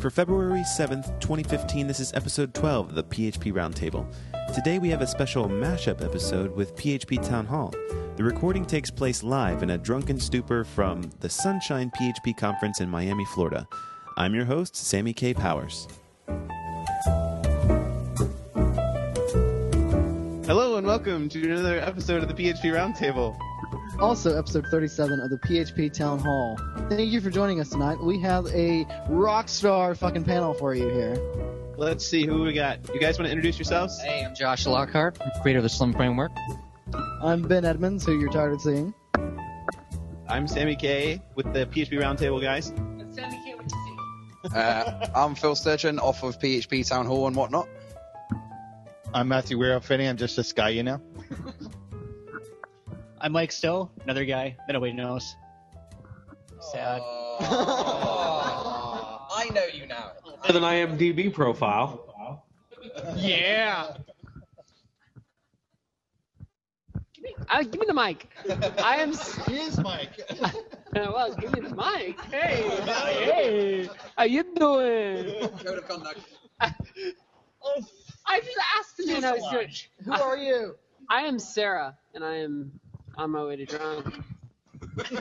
For February 7th, 2015, this is episode 12 of the PHP Roundtable. Today we have a special mashup episode with PHP Town Hall. The recording takes place live in a drunken stupor from the Sunshine PHP Conference in Miami, Florida. I'm your host, Sammy Kaye Powell. Hello and welcome to another episode of the PHP Roundtable. Also, episode 37 of the PHP Town Hall. Thank you for joining us tonight. We have a rock star fucking panel for you here. Let's see who we got. You guys want to introduce yourselves? Hey, I'm Josh Lockhart, creator of the Slim Framework. I'm Ben Edmunds, who you're tired of seeing. I'm Sammy Kaye with the PHP Roundtable guys. Uh, I'm Phil Sturgeon off of PHP Town Hall and whatnot. I'm Matthew Weier O'Phinney. I'm just this guy, you know. I'm Mike Stowe, another guy that nobody knows. Sad. I know you now. with an IMDb profile. Yeah. give, me, uh, give me the mic. I am. s- Here's Mike. well, give me the mic. Hey, hey, how you doing? Code of conduct. I just asked him and I was doing. Who are you? I am Sarah, and I am on my way to drunk.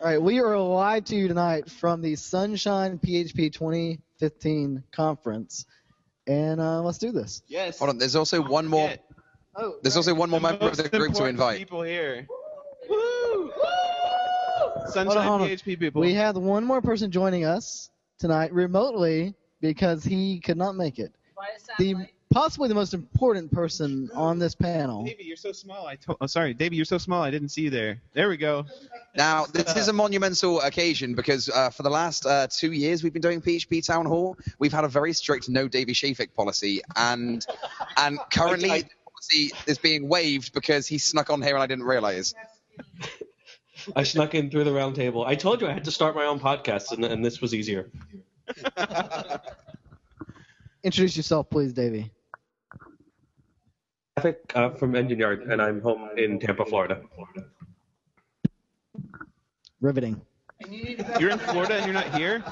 All right, we are live to you tonight from the Sunshine PHP 2015 conference. And uh, let's do this. Yes. Hold on, there's also one more. Oh, There's also one more member of the group to invite. People here. Woo! Sunshine Hold on, hold on. PHP people. we have one more person joining us tonight remotely because he could not make it. The possibly the most important person on this panel. Davey, you're so small. I to- oh, sorry, Davey, you're so small. I didn't see you there. There we go. Now, this is a monumental occasion because uh, for the last uh, two years we've been doing PHP Town Hall. We've had a very strict no Davey Shafik policy, and and currently I- the policy is being waived because he snuck on here and I didn't realize. I snuck in through the round table. I told you I had to start my own podcast, and, and this was easier. Introduce yourself, please, Davey. Shafik uh, from Engine Yard, and I'm home in Tampa, Florida. Riveting. You're in Florida and you're not here.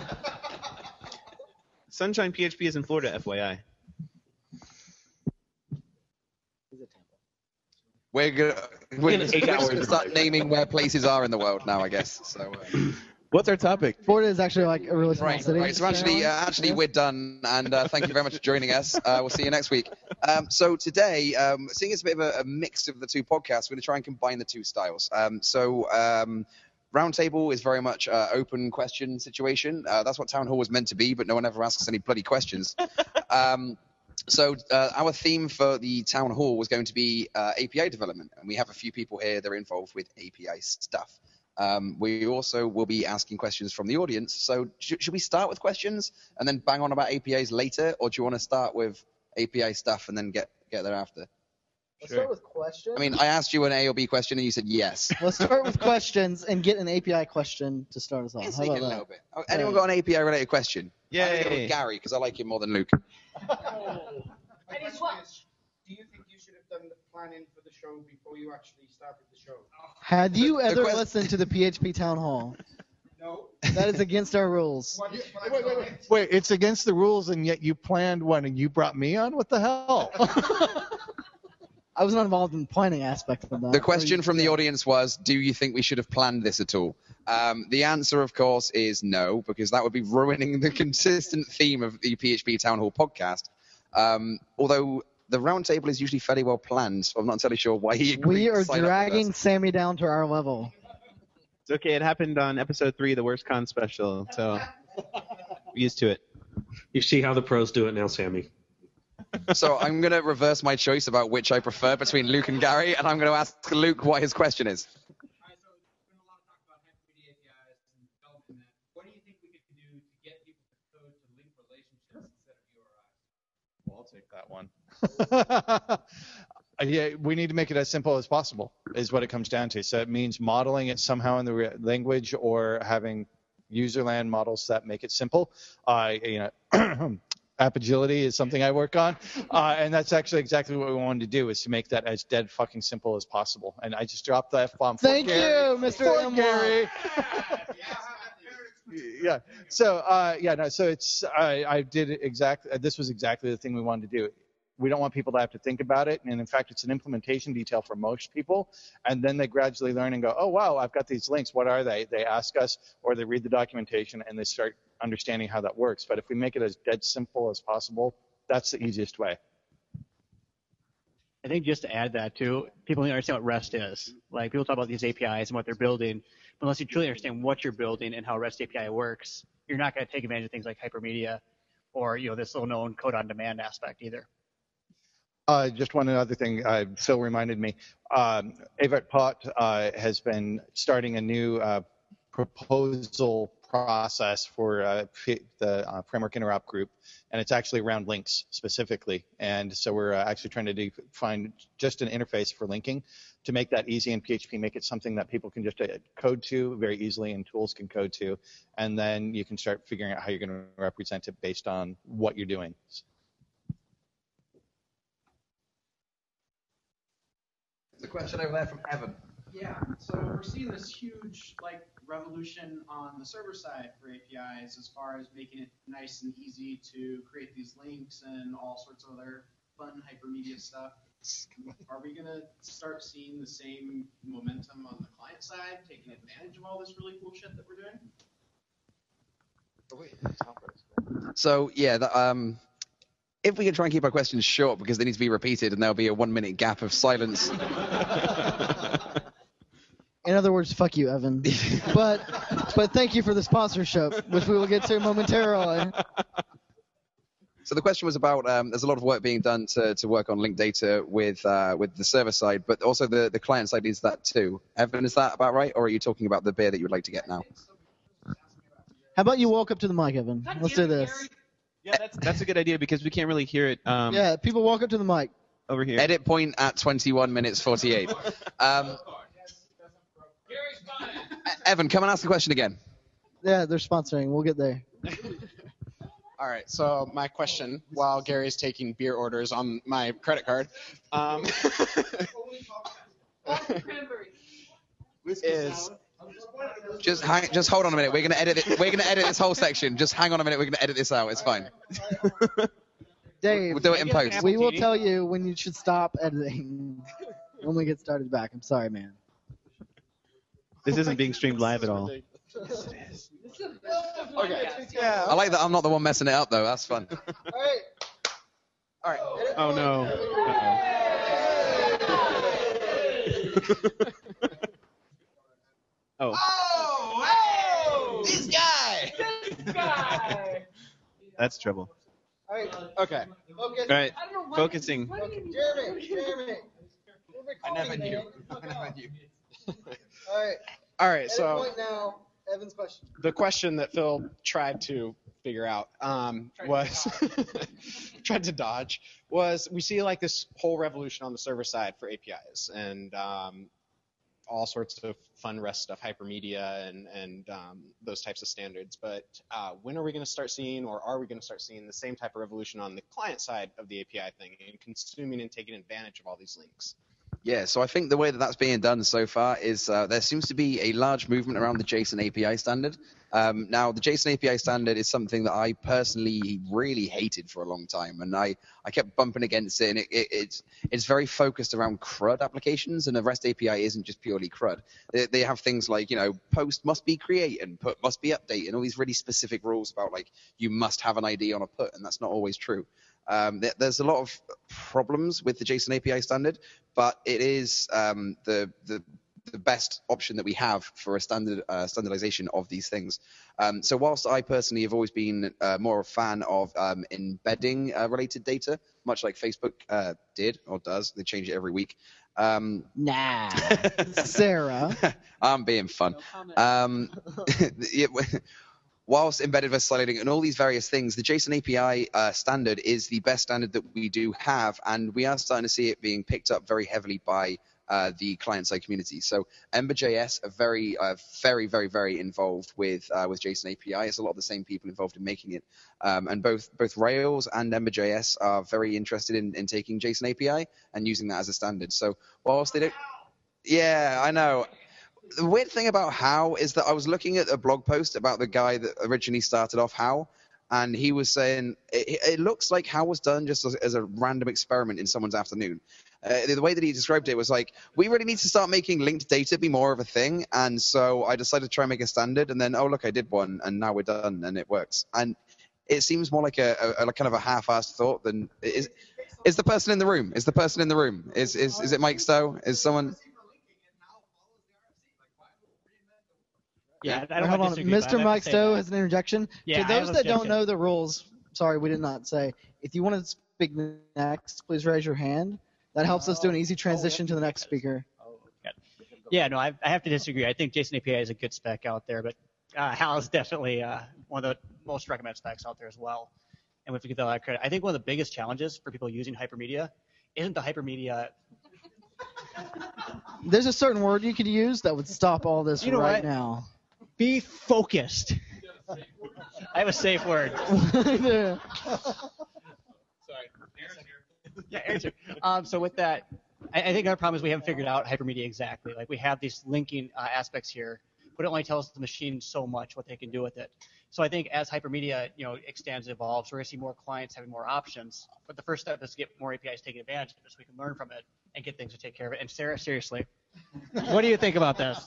Sunshine PHP is in Florida, FYI. We're gonna, we're In gonna, eight we're just hours gonna start naming where places are in the world now, I guess. So. Uh, What's our topic? Florida is actually like a really small Right, city. right. So actually, uh, actually, we're done, and uh, thank you very much for joining us. Uh, we'll see you next week. Um, so today, um, seeing it's a bit of a, a mix of the two podcasts, we're going to try and combine the two styles. Um, so. Um, Roundtable is very much uh, open question situation. Uh, that's what Town Hall was meant to be, but no one ever asks any bloody questions. um, so uh, our theme for the Town Hall was going to be uh, API development, and we have a few people here that are involved with API stuff. Um, we also will be asking questions from the audience. So sh- should we start with questions and then bang on about APIs later, or do you want to start with API stuff and then get get there after? Let's start with questions. I mean, I asked you an A or B question and you said yes. Let's start with questions and get an API question to start us off. How Sneak in about a little bit. Oh, Anyone got an API related question? I'm gonna go with Gary because I like him more than Luke. Do you think you should have done the planning for the show before you actually started the show? Had you ever listened to the PHP Town Hall? No. That is against our rules. Wait, wait, wait. Wait, it's against the rules, and yet you planned one, and you brought me on. What the hell? I was not involved in the planning aspect of that. The question from the audience was, do you think we should have planned this at all? Um, the answer, of course, is no, because that would be ruining the consistent theme of the PHP Town Hall podcast. Um, although the roundtable is usually fairly well planned, so I'm not entirely sure why he agreed We to are sign up with dragging us. Sammy down to our level. It's okay. It happened on episode three, the worst con special. So we're used to it. You see how the pros do it now, Sammy. So I'm going to reverse my choice about which I prefer between Luke and Gary, and I'm going to ask Luke what his question is. Alright, so there's been a lot of talk about Hyper-V APIs and developing that. What do you think we could do to get people to code to link relationships instead of URIs? I'll take that one. yeah, we need to make it as simple as possible, is what it comes down to. So it means modeling it somehow in the re- language or having userland models that make it simple. Uh, you know, Apigility is something I work on, uh, and that's actually exactly what we wanted to do is to make that as dead fucking simple as possible. And I just dropped the f bomb. Thank you, Mr. M. Gary. yeah. So uh, yeah, no. So it's I, I did exactly. This was exactly the thing we wanted to do. We don't want people to have to think about it, and in fact, it's an implementation detail for most people. And then they gradually learn and go, oh wow, I've got these links. What are they? They ask us, or they read the documentation and they start understanding how that works. But if we make it as dead simple as possible, that's the easiest way. I think just to add that too, people need to understand what REST is. Like people talk about these APIs and what they're building, but unless you truly understand what you're building and how REST API works, you're not going to take advantage of things like hypermedia or you know this little known code on demand aspect either. Uh, just one other thing, uh, Phil reminded me. Um, Pot uh, has been starting a new uh, proposal process for uh, the uh, Framework Interop group, and it's actually around links specifically. And so we're actually trying to do, find just an interface for linking to make that easy in PHP, make it something that people can just code to very easily and tools can code to, and then you can start figuring out how you're going to represent it based on what you're doing. The question over there from Evan. Yeah, so we're seeing this huge like revolution on the server side for APIs as far as making it nice and easy to create these links and all sorts of other fun hypermedia stuff. Are we gonna start seeing the same momentum on the client side, taking advantage of all this really cool shit that we're doing? So yeah, the, um, if we can try and keep our questions short because they need to be repeated and there'll be a one minute gap of silence. In other words, fuck you, Evan. but but thank you for the sponsorship, which we will get to momentarily. So the question was about um, there's a lot of work being done to, to work on linked data with uh, with the server side, but also the, the client side needs that too. Evan, is that about right, or are you talking about the beer that you would like to get now? How about you walk up to the mic, Evan? Let's do this. Yeah, that's that's a good idea because we can't really hear it um, yeah, people walk up to the mic. over here. Edit point at 21 minutes 48. Um, Evan, come and ask the question again. Yeah, they're sponsoring. We'll get there. All right. So my question, while Gary's taking beer orders on my credit card, um, is Just hang, just hold on a minute. We're gonna edit it. We're gonna edit this whole section. Just hang on a minute. We're gonna edit this out. It's fine. Dave, We'll do it in post. we will tell you when you should stop editing when we get started back. I'm sorry, man. This isn't being streamed live at all. okay. I like that. I'm not the one messing it up though. That's fun. All right. Oh, all right. Oh no. Uh-oh. oh. Oh, hey, this guy. That's trouble. All right. Okay. Focus. All right. Focusing. Jeremy. Jeremy. I never knew. I never knew. All right. All right. Edit So now. Evan's question. the question that Phil tried to figure out um, was tried to dodge was we see like this whole revolution on the server side for APIs and um, all sorts of fun REST stuff, hypermedia and and um, those types of standards. But uh, when are we going to start seeing, or are we going to start seeing the same type of revolution on the client side of the API thing and consuming and taking advantage of all these links? Yeah, so I think the way that that's being done so far is uh, there seems to be a large movement around the JSON API standard. Um, now, the JSON API standard is something that I personally really hated for a long time, and I, I kept bumping against it, and it, it, it's it's very focused around CRUD applications, and the REST API isn't just purely CRUD. They, they have things like, you know, post must be create and put must be update, and all these really specific rules about like you must have an ID on a put, and that's not always true. Um, there, there's a lot of problems with the JSON API standard, but it is um, the, the the best option that we have for a standard uh, standardization of these things. Um, so whilst I personally have always been uh, more of a fan of um, embedding uh, related data, much like Facebook uh, did or does, they change it every week. Um, Nah. Sarah. I'm being fun. Um, whilst embedded versus sliding and all these various things, the JSON API uh, standard is the best standard that we do have, and we are starting to see it being picked up very heavily by uh, the client-side community. So Ember.js are very, uh, very, very, very involved with uh, with JSON API. It's a lot of the same people involved in making it, um, and both both Rails and Ember.js are very interested in, in taking JSON API and using that as a standard. So whilst they don't, yeah, I know. the weird thing about HAL is that I was looking at a blog post about the guy that originally started off HAL, and he was saying it, it looks like HAL was done just as, as a random experiment in someone's afternoon. Uh, the, the way that he described it was like we really need to start making linked data be more of a thing, and so I decided to try and make a standard, and then oh look, I did one, and now we're done, and it works. And it seems more like a, a, a kind of a half-assed thought than is. Is the person in the room? Is the person in the room? Is is is it Mike Stowe? Is someone? Yeah, I don't Hold on. to disagree, but I Mr. Mike Stowe that. has an interjection. Yeah, to those an that don't know the rules, sorry, we did not say. If you want to speak next, please raise your hand. That helps us do an easy transition to the next speaker. Yeah, no, I, I have to disagree. I think JSON API is a good spec out there, but uh, HAL is definitely uh, one of the most recommended specs out there as well. And we have to give that a lot of credit. I think one of the biggest challenges for people using hypermedia isn't the hypermedia. There's a certain word you could use that would stop all this You know right what? now. Be focused. I have a safe word. Yeah. here. Um, so with that, I, I think our problem is we haven't figured out hypermedia exactly. Like we have these linking uh, aspects here, but it only tells the machine so much what they can do with it. So I think as hypermedia, you know, extends and evolves, we're going to see more clients having more options. But the first step is to get more APIs taking advantage of it so we can learn from it and get things to take care of it. And Sarah, seriously, what do you think about this?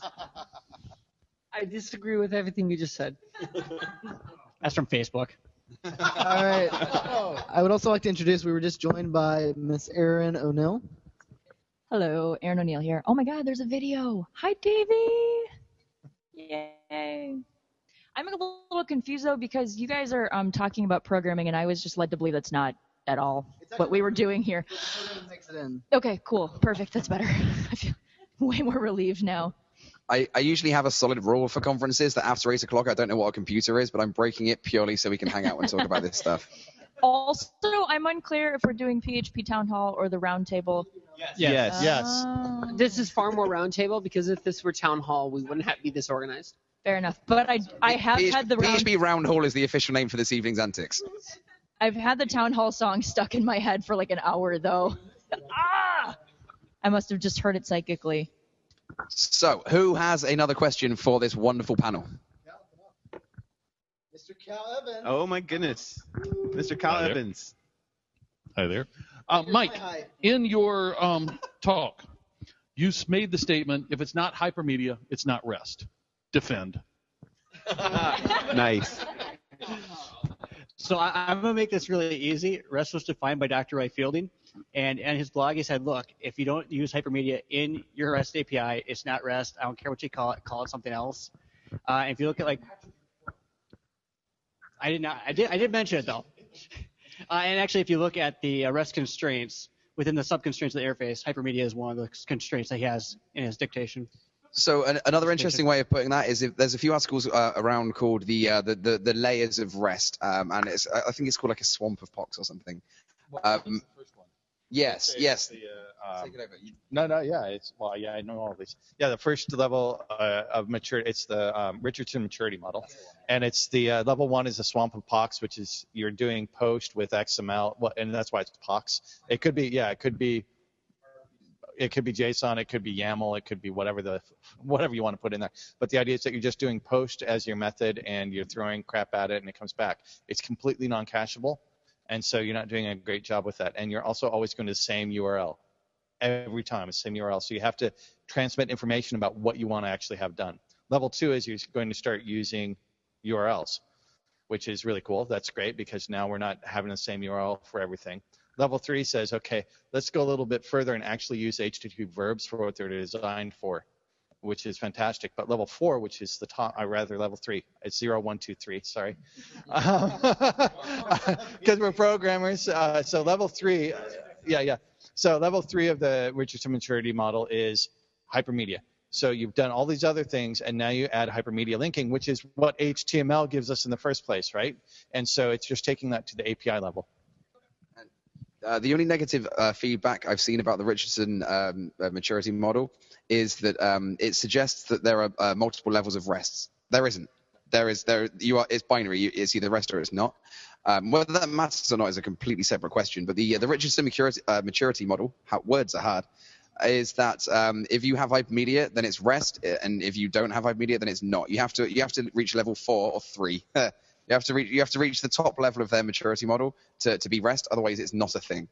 I disagree with everything you just said. That's from Facebook. All right. I would also like to introduce. We were just joined by Miss Erin O'Neill. Hello, Aaron O'Neill here. Oh my God, there's a video. Hi, Davey. Yay. I'm a little confused though because you guys are um, talking about programming, and I was just led to believe that's not at all what we were doing here. Mix it in. Okay, cool, perfect. That's better. I feel way more relieved now. I, I usually have a solid rule for conferences that after eight o'clock I don't know what a computer is, but I'm breaking it purely so we can hang out and talk about this stuff. Also, I'm unclear if we're doing PHP Town Hall or the Roundtable. Yes. Yes. Ah, This is far more roundtable because if this were town hall, we wouldn't have be this organized. fair enough. But I I have PHP, had the round, PHP Round Hall is the official name for this evening's antics. I've had the Town Hall song stuck in my head for like an hour though. ah! I must have just heard it psychically. So, who has another question for this wonderful panel? Mr. Cal Evans. Oh my goodness, Mr. Cal Hi there. Evans. Hi there. Uh, Mike, Hi. in your um, talk, you made the statement if it's not hypermedia, it's not REST. Defend. Nice. So I, I'm gonna make this really easy. REST was defined by Dr. Roy Fielding, and and his blog he said, look, if you don't use hypermedia in your REST API, it's not REST. I don't care what you call it. Call it something else. Uh, if you look at like, I did not. I did. I did mention it though. Uh, and actually, if you look at the uh, REST constraints within the sub constraints of the interface, hypermedia is one of the constraints that he has in his dictation. So an, another interesting way of putting that is if there's a few articles uh, around called the, uh, the the the layers of rest, um, and it's I I think it's called like a swamp of pox or something. Um, yes, yes. Um, it over. You- No, no, yeah, it's well, yeah, I know all these. Yeah, the first level uh, of maturity, it's the um, Richardson maturity model, and it's the uh, level one is the swamp of pox, which is you're doing post with XML, well, and that's why it's pox. It could be, yeah, it could be, it could be JSON, it could be YAML, it could be whatever the whatever you want to put in there. But the idea is that you're just doing post as your method, and you're throwing crap at it, and it comes back. It's completely non-cacheable, and so you're not doing a great job with that. And you're also always going to the same URL every time, the same URL. So you have to transmit information about what you want to actually have done. Level two is you're going to start using URLs, which is really cool. That's great because now we're not having the same URL for everything. Level three says, okay, let's go a little bit further and actually use HTTP verbs for what they're designed for, which is fantastic. But level four, which is the top, I rather level three, it's zero, one, two, three. Sorry, because we're programmers. Uh, so level three, uh, yeah, yeah. So level three of the Richardson maturity model is hypermedia. So you've done all these other things, and now you add hypermedia linking, which is what HTML gives us in the first place, right? And so it's just taking that to the API level. Uh, the only negative uh, feedback I've seen about the Richardson um, uh, maturity model is that um, it suggests that there are uh, multiple levels of rests. There isn't. There is there you are. It's binary. You- It's either rest or it's not. Um, whether that matters or not is a completely separate question. But the uh, the Richardson maturity, uh, maturity model, how, words are hard, is that um, if you have hypermedia, then it's REST, uh, and if you don't have hypermedia, then it's not. You have to you have to reach level four or three. you have to reach you have to reach the top level of their maturity model to, to be REST. Otherwise, it's not a thing.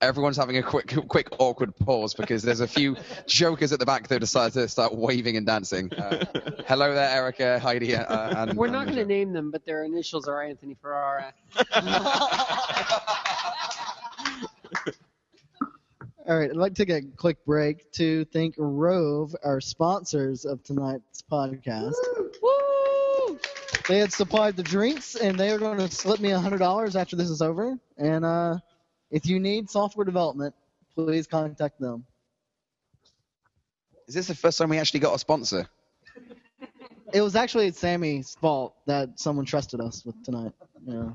Everyone's having a quick quick awkward pause because there's a few jokers at the back that decided to start waving and dancing. Uh, hello there, Erica, Heidi, uh, and We're not going to name them, but their initials are Anthony Ferrara. All right, I'd like to take a quick break to thank Roave, our sponsors of tonight's podcast. Woo! They had supplied the drinks, and they are going to slip me $100 after this is over. And uh, if you need software development, please contact them. Is this the first time we actually got a sponsor? It was actually Sammy's fault that someone trusted us with tonight. Yeah.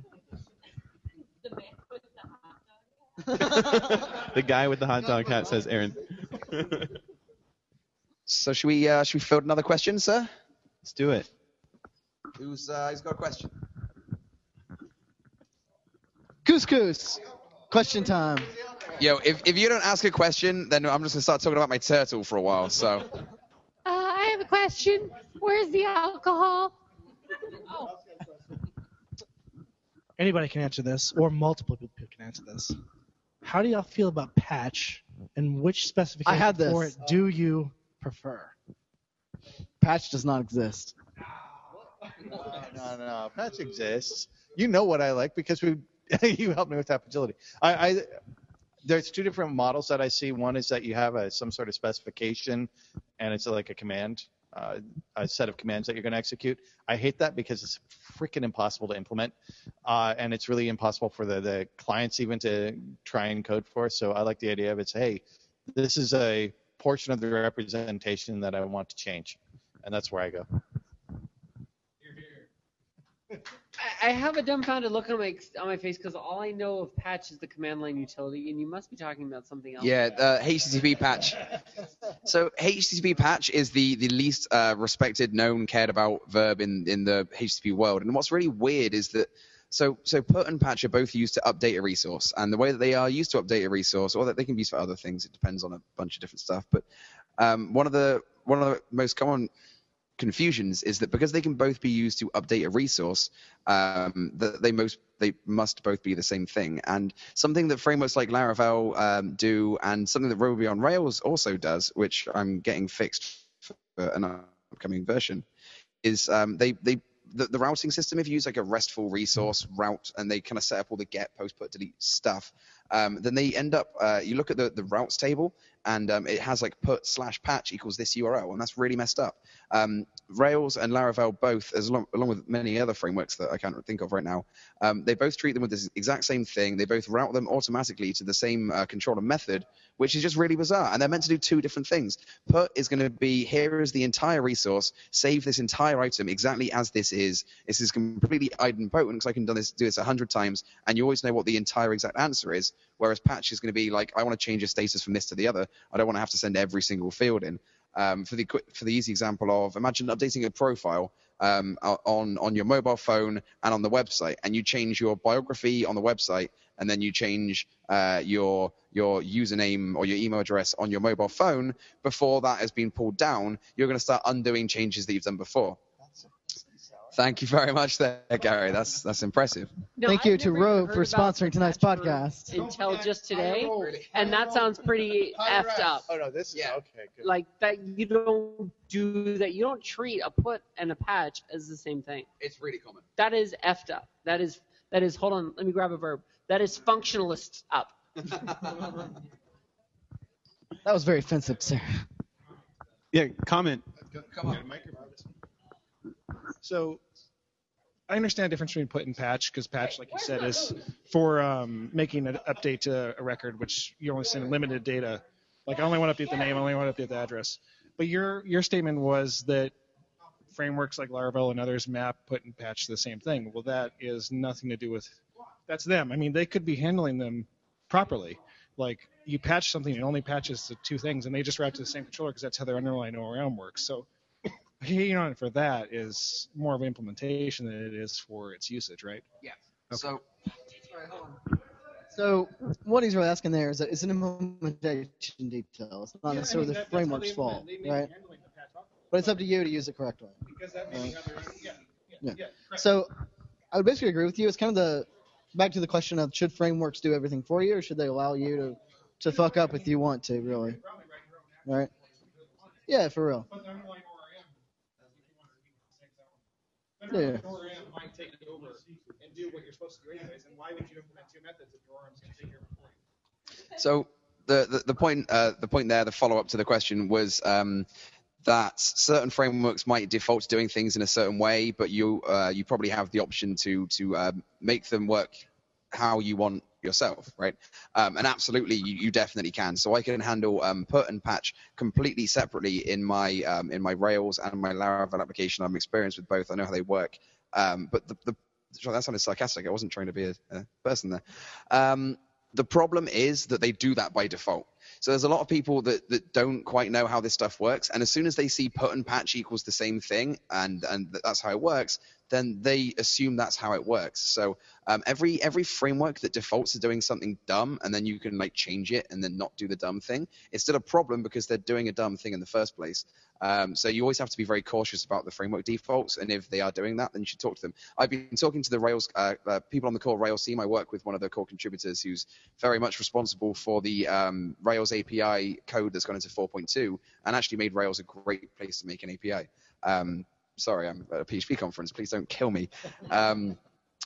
the guy with the hot dog hat says Aaron. So should we uh, should we field another question, sir? Let's do it. Who's uh, who's got a question? Couscous. Question time. Yo, if, if you don't ask a question, then I'm just gonna start talking about my turtle for a while. So Uh, I have a question. Where's the alcohol? Oh. Anybody can answer this, or multiple people can answer this. How do y'all feel about patch, and which specification I had this. for it do you prefer? Patch does not exist. No, no, no. Patch exists. You know what I like because we you helped me with that agility. I, I there's two different models that I see. One is that you have a some sort of specification, and it's like a command, uh, a set of commands that you're going to execute. I hate that because it's freaking impossible to implement, uh, and it's really impossible for the the clients even to try and code for. So I like the idea of it's hey, this is a portion of the representation that I want to change, and that's where I go. I have a dumbfounded look on my on my face because all I know of patch is the command line utility, and you must be talking about something else. yeah, uh, HTTP patch. So HTTP patch is the the least uh, respected, known, cared about verb in in the HTTP world. And what's really weird is that so so put and patch are both used to update a resource, and the way that they are used to update a resource, or that they can be used for other things, it depends on a bunch of different stuff. But um, one of the one of the most common confusions is that because they can both be used to update a resource, um, that they most they must both be the same thing. And something that frameworks like Laravel um, do, and something that Ruby on Rails also does, which I'm getting fixed for an upcoming version, is um, they they the, the routing system. If you use like a RESTful resource route, and they kind of set up all the get, post, put, delete stuff, um, then they end up. Uh, you look at the the routes table, and um, it has like put slash patch equals this URL, and that's really messed up. Um, Rails and Laravel both, as long, along with many other frameworks that I can't think of right now, um, they both treat them with this exact same thing. They both route them automatically to the same uh, controller method, which is just really bizarre. And they're meant to do two different things. Put is going to be here is the entire resource, save this entire item exactly as this is. This is completely idempotent because I can do this do this a hundred times, and you always know what the entire exact answer is. Whereas patch is going to be like, I want to change a status from this to the other. I don't want to have to send every single field in. Um, for the for the easy example of imagine updating a profile um, on on your mobile phone and on the website, and you change your biography on the website, and then you change uh, your your username or your email address on your mobile phone before that has been pulled down. You're going to start undoing changes that you've done before. Thank you very much, there, Gary. That's that's impressive. No, Thank I've you to never even Roave heard for sponsoring tonight's podcast. until just today, and that sounds pretty effed up. Oh no, this is yeah. okay. Good. Like that, you don't do that. You don't treat a put and a patch as the same thing. It's really common. That is effed up. That is that is. Hold on, let me grab a verb. That is functionalist up. That was very offensive, sir. Yeah, comment. Come on. So I understand the difference between put and patch because patch, like you said, is for um, making an update to a record, which you only send limited data. Like I only want to update the name, I only want to update the address. But your your statement was that frameworks like Laravel and others map put and patch to the same thing. Well, that is nothing to do with that's them. I mean, they could be handling them properly. Like you patch something, it only patches the two things, and they just route to the same controller because that's how their underlying ORM works. So hating on it for that is more of implementation than it is for its usage, right? Yeah. Okay. So So what he's really asking there is that it's an implementation detail. It's not necessarily the framework's fault, right? But it's up to you to use it correctly. Because that may may be uh, yeah. Yeah. Yeah. So I would basically agree with you. It's kind of the back to the question of should frameworks do everything for you or should they allow you to to fuck up if you want to, really? Right? Yeah, for real. But the underlying ORM, Yeah. might take it over and do what you're supposed to do anyways. And why would you implement two methods if your going to take care of you? So the the, the point uh, the point there, the follow up to the question was um, that certain frameworks might default to doing things in a certain way, but you uh, you probably have the option to to um, make them work how you want yourself, right? Um, and absolutely, you, you definitely can. So I can handle um, put and patch completely separately in my um, in my Rails and my Laravel application. I'm experienced with both. I know how they work. Um, but the, the that sounded sarcastic. I wasn't trying to be a, a person there. Um, the problem is that they do that by default. So there's a lot of people that, that don't quite know how this stuff works, and as soon as they see put and patch equals the same thing, and and that's how it works, then they assume that's how it works. So um, every every framework that defaults to doing something dumb, and then you can like change it and then not do the dumb thing, it's still a problem because they're doing a dumb thing in the first place. Um, so you always have to be very cautious about the framework defaults, and if they are doing that, then you should talk to them. I've been talking to the Rails uh, uh, people on the core Rails team. I work with one of the core contributors who's very much responsible for the um, Rails API code that's gone into 4.2, and actually made Rails a great place to make an API. Um, sorry, I'm at a PHP conference. Please don't kill me. Um,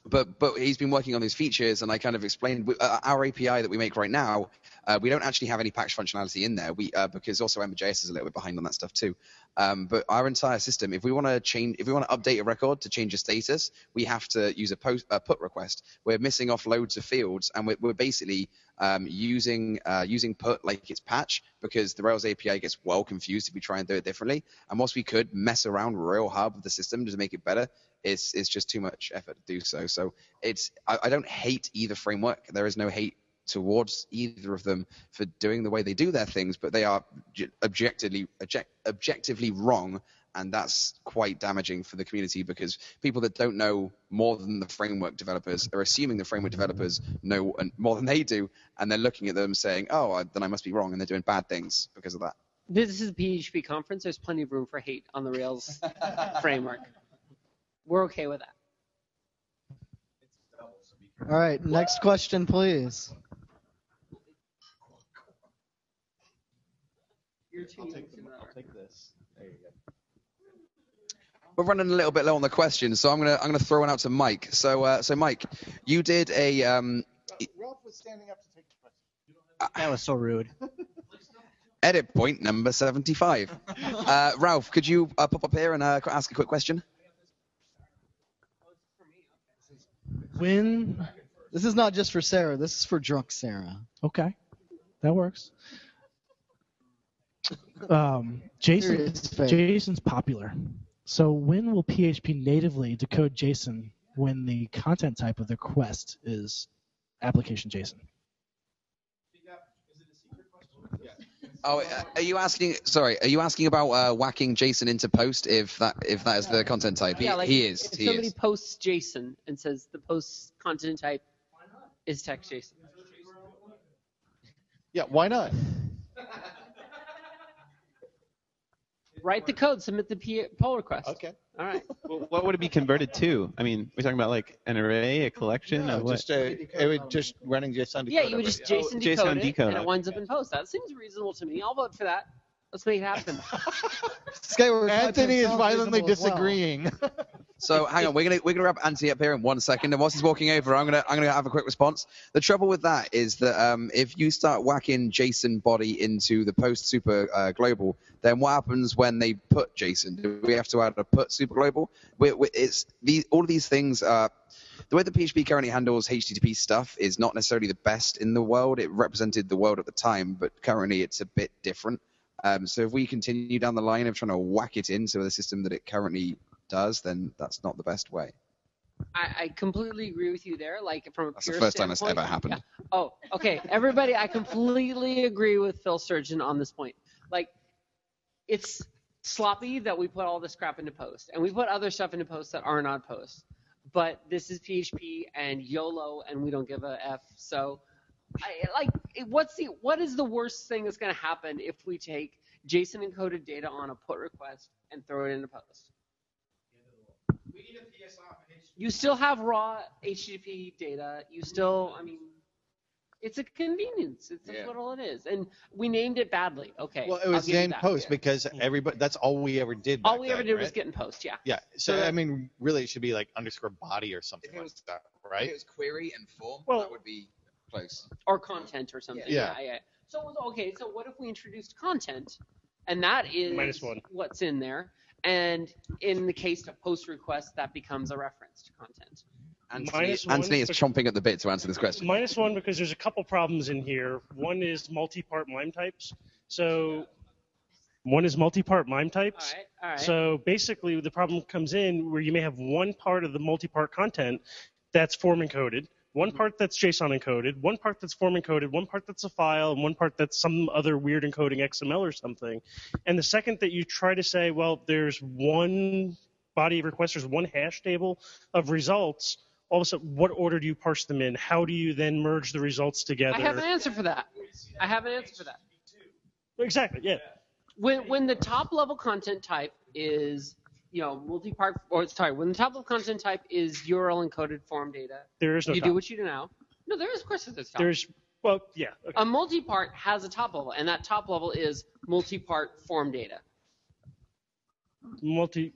but but he's been working on these features, and I kind of explained uh, our API that we make right now. Uh, we don't actually have any patch functionality in there. We uh, because also Ember.js is a little bit behind on that stuff too. Um, but our entire system, if we want to change, if we want to update a record to change a status, we have to use a post a put request. We're missing off loads of fields, and we're, we're basically um, using uh, using put like it's patch because the Rails API gets well confused if we try and do it differently. And whilst we could mess around real hard with the system to make it better, it's it's just too much effort to do so. So it's I, I don't hate either framework. There is no hate towards either of them for doing the way they do their things, but they are objectively object, objectively wrong, and that's quite damaging for the community because people that don't know more than the framework developers are assuming the framework developers know more than they do, and they're looking at them saying, "Oh, then I must be wrong," and they're doing bad things because of that. This is a PHP conference. There's plenty of room for hate on the Rails framework. We're okay with that. All right, next question, please. I'll take this. There you go. We're running a little bit low on the questions, so I'm gonna I'm gonna throw one out to Mike. So uh, so Mike, you did a um, Ralph was standing up to take the question. That was so rude. edit point number 75. Uh, Ralph, could you uh, pop up here and uh, ask a quick question? When This is not just for Sarah. This is for drunk Sarah. okay, that works. Um, Jason. Jason's popular. So when will PHP natively decode JSON when the content type of the request is application JSON? Oh, uh, are you asking? Sorry, are you asking about uh, whacking JSON into post if that if that is the content type? He, yeah, like he is. If He somebody is. posts JSON and says the post content type is text JSON. Yeah, why not? Write the code, submit the P- pull request. Okay. All right. Well, what would it be converted to? I mean, we're talking about like an array, a collection No, of what? just a, it would just running JSON. Yeah, you would decoder. just Oh, JSON JSON decode it, decode, and it winds up in post. That seems reasonable to me. I'll vote for that. Let's make it happen. Skyward Anthony is violently disagreeing. well. So hang on, we're gonna we're gonna wrap Anthony up here in one second, and whilst he's walking over, I'm gonna I'm gonna have a quick response. The trouble with that is that um, if you start whacking JSON body into the post super uh, global, then what happens when they put JSON? Do we have to add a put super global? we we it's these all of these things are. The way the PHP currently handles HTTP stuff is not necessarily the best in the world. It represented the world at the time, but currently it's a bit different. Um, so if we continue down the line of trying to whack it into the system that it currently does, then that's not the best way. I, I completely agree with you there. Like from a That's the first time that's ever happened. Yeah. Oh, okay. Everybody, I completely agree with Phil Sturgeon on this point. Like, it's sloppy that we put all this crap into post, and we put other stuff into post that are not post. But this is PHP and YOLO, and we don't give a f. So I, like, what's the what is the worst thing that's going to happen if we take JSON encoded data on a put request and throw it into post? You still have raw HTTP data. You still, I mean, it's a convenience. It's Yeah. what all it is. And we named it badly. Okay. Well, it was give you named that. post because hmm. everybody. That's all we ever did. All back we ever then, did was right? get in post. Yeah. Yeah. So, So I mean, really, it should be like underscore body or something like that, right? If it was query and form, Well- that would be close. Or content or something. Yeah. Yeah. yeah. So okay. So what if we introduced content, and that is Minus one. what's in there, and in the case of post request, that becomes a reference to content. Anthony, Minus Anthony is chomping at the bit to answer this question. Minus one because there's a couple problems in here. One is multi-part MIME types. So one is multi-part MIME types. All right, all right. So basically, the problem comes in where you may have one part of the multi-part content that's form encoded, one part that's JSON encoded, one part that's form encoded, one part that's a file, and one part that's some other weird encoding XML or something. And the second that you try to say, well, there's one body of requests, there's one hash table of results. All of a sudden, what order do you parse them in? How do you then merge the results together? I have an answer for that. I have an answer for that. Exactly. Yeah. When when the top level content type is you know multi-part or sorry when the top level content type is URL encoded form data. There is no You top. do what you do now. No, there is of course there's top. There's well, yeah. okay. a multi-part has a top level, and that top level is multi-part form data. multi.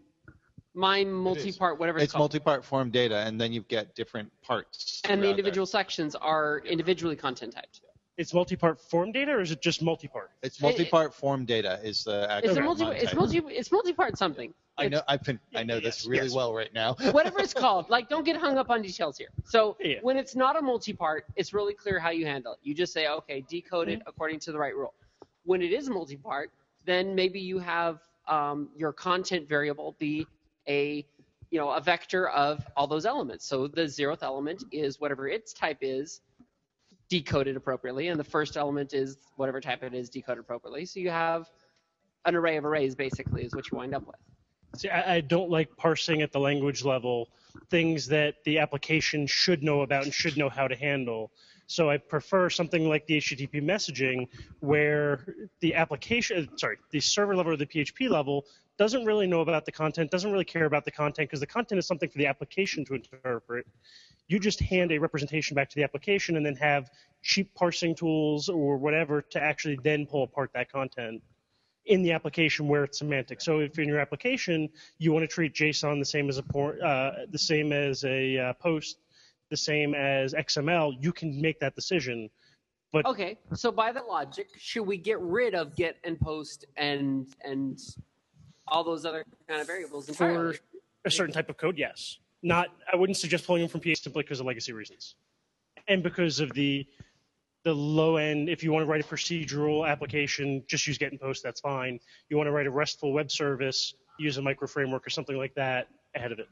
My multi-part, whatever it's, It's called. multi-part form data, and then you get different parts. and the throughout individual sections are individually content typed. It's multi-part form data, or is it just multi-part? It's multi-part form data is the actual. It's a multi. MIME It's type. multi. It's multi-part something. I know. I've been. I know this really yes. well right now. whatever it's called. Like, don't get hung up on details here. So Yeah. when it's not a multi-part, it's really clear how you handle it. You just say, okay, decode it according to the right rule. When it is a multi-part, then maybe you have um, your content variable be a you know a vector of all those elements. So the zeroth element is whatever its type is decoded appropriately, and the first element is whatever type it is decoded appropriately. So you have an array of arrays basically is what you wind up with. See, I, I don't like parsing at the language level things that the application should know about and should know how to handle. So I prefer something like the HTTP messaging, where the application, uh, sorry, the server level or the PHP level doesn't really know about the content, doesn't really care about the content because the content is something for the application to interpret. You just hand a representation back to the application and then have cheap parsing tools or whatever to actually then pull apart that content in the application where it's semantic. So if in your application you want to treat JSON the same as a por- uh, the same as a uh, post, the same as XML, you can make that decision. But Okay, so by that logic, should we get rid of get and post and and all those other kind of variables entirely? for a certain type of code, yes. Not, I wouldn't suggest pulling them from PHP simply because of legacy reasons, and because of the the low end. If you want to write a procedural application, just use get and post. That's fine. You want to write a RESTful web service, use a micro framework or something like that ahead of it.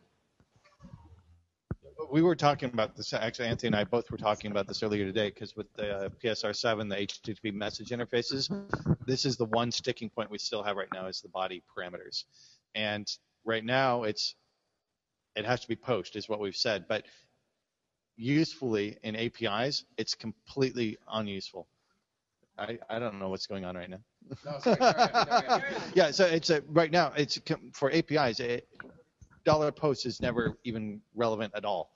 we were talking about this. Actually, Anthony and I both were talking about this earlier today because with the uh, PSR7, the HTTP message interfaces, this is the one sticking point we still have right now is the body parameters. And right now, it's it has to be post, is what we've said. But usefully in APIs, it's completely unuseful. I, I don't know what's going on right now. yeah, so it's a, right now it's for APIs. It, dollar post is never even relevant at all,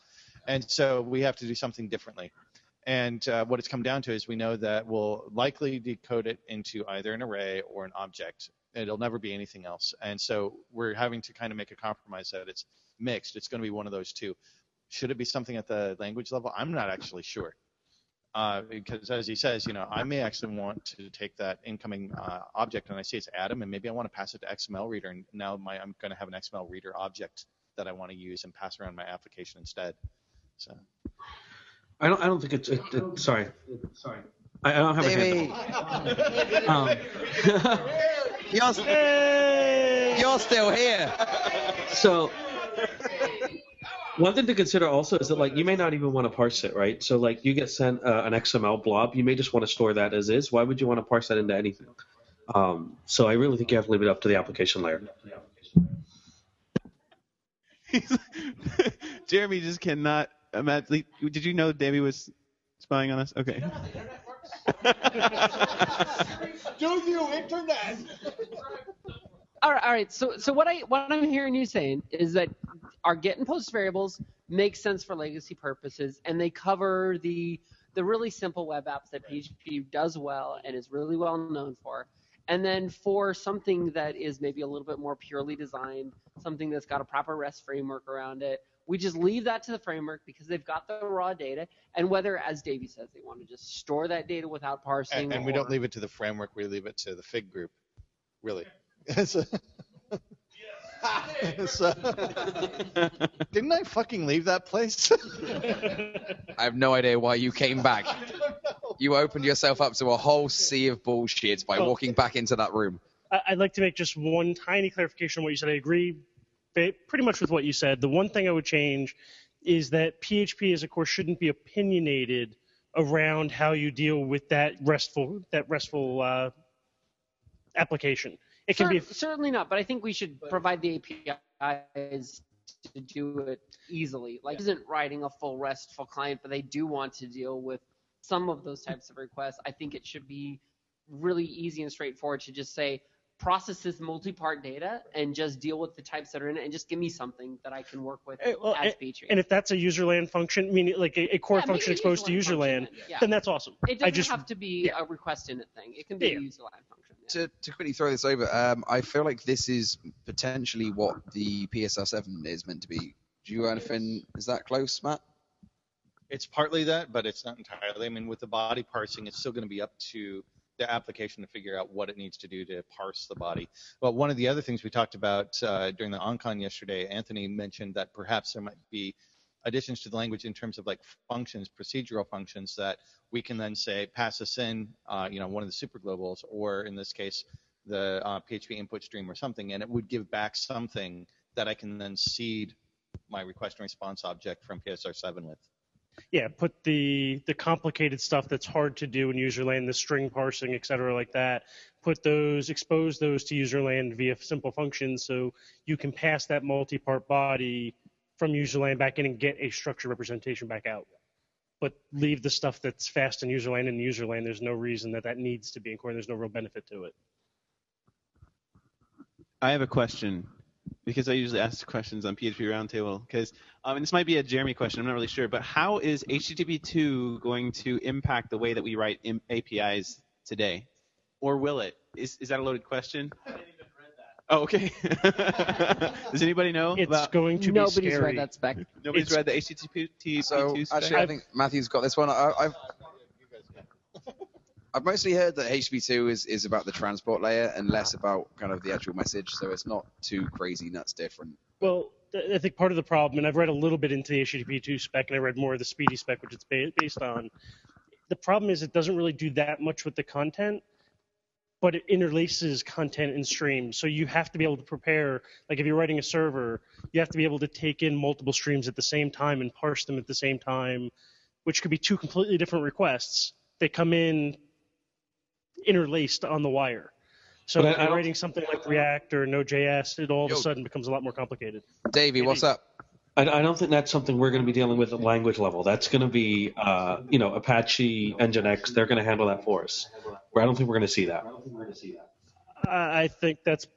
and so we have to do something differently. And uh, what it's come down to is we know that we'll likely decode it into either an array or an object. It'll never be anything else. And so we're having to kind of make a compromise that it's mixed. It's going to be one of those two. Should it be something at the language level? I'm not actually sure. Uh, because as he says, you know, I may actually want to take that incoming uh, object and I see it's Atom, and maybe I want to pass it to XML reader, and now my, I'm going to have an XML reader object that I want to use and pass around my application instead. So I don't. I don't think it's. It, it, sorry. Sorry. I, I don't have Davey. a hand. Um, You're, you're still here. so one thing to consider also is that like you may not even want to parse it, right? So like you get sent uh, an XML blob, you may just want to store that as is. Why would you want to parse that into anything? Um, so I really think you have to leave it up to the application layer. Jeremy just cannot imagine. Did you know Davey was spying on us? Okay. Do you internet? All right, all right. So, so what I what I'm hearing you saying is that our get and post variables make sense for legacy purposes, and they cover the the really simple web apps that PHP does well and is really well known for. And then for something that is maybe a little bit more purely designed, something that's got a proper REST framework around it, we just leave that to the framework because they've got the raw data. And whether, as Davey says, they want to just store that data without parsing, And, and we or- don't leave it to the framework. We leave it to the fig group. Really. It's a- So- didn't I fucking leave that place? I have no idea why you came back. You opened yourself up to a whole sea of bullshit by Oh. walking back into that room. I- I'd like to make just one tiny clarification on what you said. I agree ba- pretty much with what you said. The one thing I would change is that PHP as of course shouldn't be opinionated around how you deal with that restful that restful uh, application. It can be certainly not, but I think we should provide the APIs to do it easily. Like, isn't writing a full RESTful client, but they do want to deal with some of those types of requests. I think it should be really easy and straightforward to just say process this multi-part data and just deal with the types that are in it and just give me something that I can work with Eh, well, as and- PHP. And if that's a userland function, meaning like a, a core Yeah, function exposed to userland userland, Yeah. then that's awesome. It doesn't just have to be a request in it thing. It can be Yeah. a userland function. To, to quickly throw this over, um, I feel like this is potentially what the PSR7 is meant to be. Do you anything? Is that close, Matt? It's partly that, but it's not entirely. I mean, with the body parsing, it's still going to be up to the application to figure out what it needs to do to parse the body. But one of the other things we talked about uh, during the UnCon yesterday, Anthony mentioned that perhaps there might be additions to the language in terms of like functions, procedural functions that we can then say pass this in, uh, you know, one of the super globals, or in this case, the uh, PHP input stream or something, and it would give back something that I can then seed my request and response object from PSR7 with. yeah, put the the complicated stuff that's hard to do in userland, the string parsing, et cetera, like that. Put those, expose those to userland via simple functions, so you can pass that multi-part body from userland back in and get a structured representation back out. But leave the stuff that's fast in userland in userland. There's no reason that that needs to be in core. There's no real benefit to it. I have a question because I usually ask questions on PHP Roundtable. Because um, and this might be a Jeremy question. I'm not really sure, but how is HTTP2 going to impact the way that we write im- APIs today, or will it? Is is that a loaded question? Oh, okay. Does anybody know? It's about- going to be Nobody's scary. read that spec. Nobody's It's- read the HTTP2 So spec? actually, I think Matthew's got this one. I, I've I've mostly heard that HTTP2 is, is about the transport layer and less about kind of the actual message, so it's not too crazy nuts different. Well, th- I think part of the problem, and I've read a little bit into the HTTP2 spec, and I read more of the SPDY spec, which it's ba- based on. The problem is it doesn't really do that much with the content, but it interlaces content and streams. So you have to be able to prepare, like if you're writing a server, you have to be able to take in multiple streams at the same time and parse them at the same time, which could be two completely different requests. They come in interlaced on the wire. So But if I you're writing something like React or Node.js, it all of Yo. a sudden becomes a lot more complicated. Davey, what's up? I, I don't think that's something we're going to be dealing with at language level. That's going to be, uh, you know, Apache, Nginx. They're going to handle that for us. Where I don't think we're going to see that. I I think that's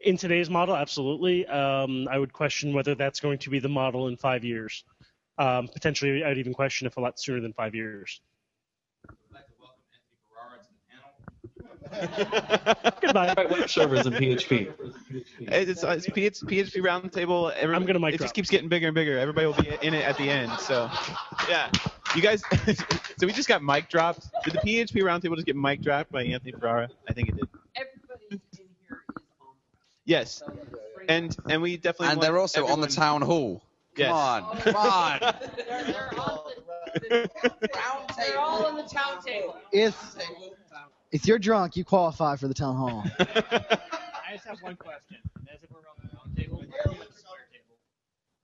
in today's model, absolutely. Um, I would question whether that's going to be the model in five years. Um, potentially, I'd even question if a lot sooner than five years. Goodbye. Web servers in PHP. It's, uh, it's, it's PHP Roundtable. Every, I'm gonna mic It drop. just keeps getting bigger and bigger. Everybody will be in it at the end. So, yeah. You guys, so we just got mic dropped. Did the PHP Roundtable just get mic dropped by Anthony Ferrara? I think it did. Everybody in here is on. Yes. And and we definitely And want they're also on the everyone- town hall. Come Yes. on, oh. come on. They're, they're on the, They're all on the town table. If if you're drunk, you qualify for the town hall. I just have one question. And that's if we're on the round table. where are we on the square table?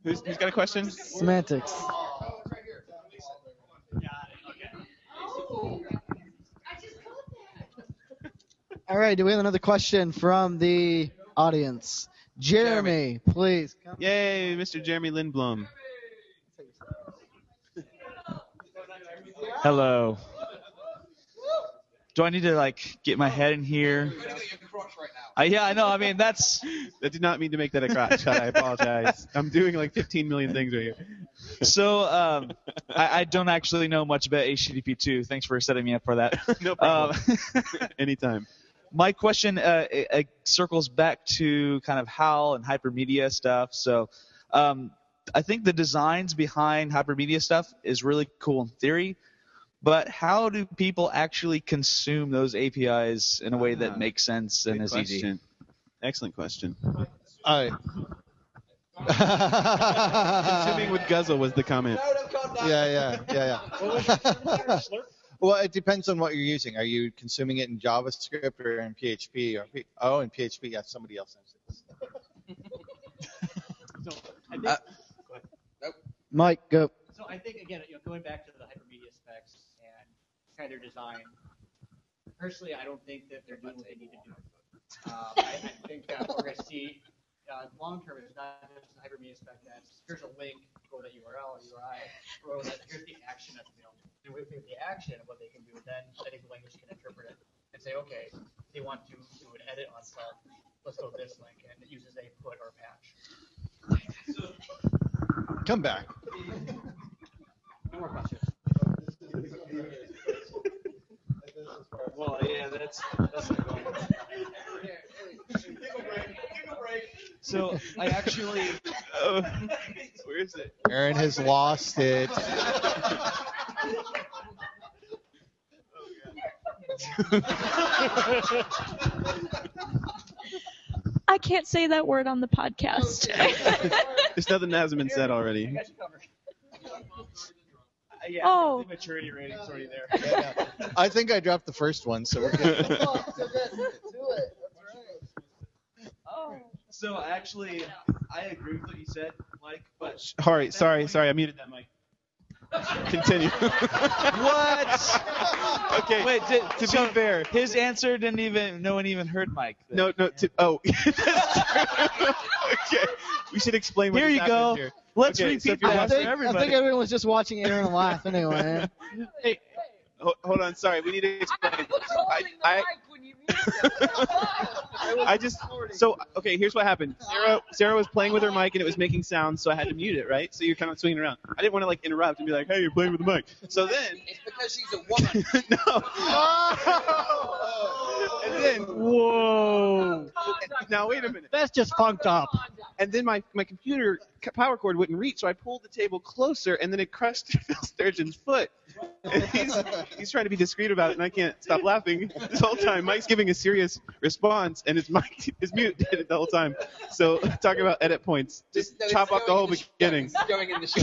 Who's, who's got a question? Semantics. Oh, All right. Do we have another question from the audience? Jeremy, please. Yay, Mr. Jeremy Lindblom. Hello. Do I need to like get my head in here? Uh, yeah, I know. I mean, that's. I did not mean to make that a crotch. I apologize. I'm doing like 15 million things right here. So um, I, I don't actually know much about HTTP2. Thanks for setting me up for that. no problem. Um, Anytime. my question uh, it, it circles back to kind of HAL and hypermedia stuff. So um, I think the designs behind hypermedia stuff is really cool in theory, but how do people actually consume those APIs in a way that Ah, makes sense and Good is easy? Excellent question. I. Consuming with Guzzle was the comment. yeah, yeah, yeah, yeah. well, it depends on what you're using. Are you consuming it in JavaScript or in PHP? Or P- oh, in PHP, yeah, somebody else answered this. Uh, Mike, go. So I think again, you know, going back to the hypermedia specs and kind of their design. Personally, I don't think that they're doing what they need to do. Um, I, I think that we're going to see uh, long term. It's not just a hypermedia spec that's here's a link, go to that URL or URI, or that here's the action that's you know, and with with the action of what they can do, then I think the language can interpret it and say, okay, they want to do an edit on stuff. Let's go to this link, and it uses a put or patch. Come back. No more questions. Well, yeah, that's that's So I actually. Oh, where is it? Aaron has lost it. I can't say that word on the podcast. There's nothing that hasn't been said already. Uh, yeah, Oh. the maturity rating's already there. I think I dropped the first one, so we're good. So actually, I agree with what you said, Mike. But Sorry, sorry, sorry. I muted that mic. Continue. what? okay. Wait, did, to so be fair, his answer didn't even. No one even heard Mike. then. no, no. To, oh, okay. We should explain what Here you go. Here. Let's okay, repeat so if I think, I think everyone was just watching Aaron laugh anyway. Hey, hold on. Sorry, we need to explain. I, I, I just so okay. Here's what happened. Sarah, Sarah was playing with her mic and it was making sounds, so I had to mute it. Right. So you're kind of swinging around. I didn't want to like interrupt and be like, "Hey, you're playing with the mic." So then, It's because she's a woman. no. Oh. And then, whoa. Now wait a minute. That's just funked up. And then my my computer power cord wouldn't reach, so I pulled the table closer, and then it crushed Phil Sturgeon's foot. And he's he's trying to be discreet about it, and I can't stop laughing this whole time. Mike's giving a serious response, and his mic is muted the whole time. So talking about edit points, just No, chop off the whole the sh- beginning. It's going in the show.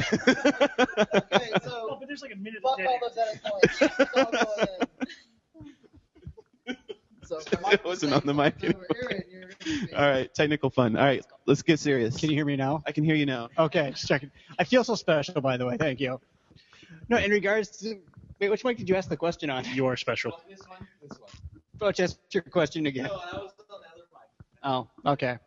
okay, so Oh, but there's like a minute fuck all those edit points. It's all going in. So it wasn't on the mic. anymore. All right, technical fun. All right, let's get serious. Can you hear me now? I can hear you now. Okay, just checking. I feel so special, by the way. Thank you. No, in regards to wait, which mic did you ask the question on? You are special. Oh, this one. This one. Oh, just your question again. No, that was on the other mic. Oh, okay.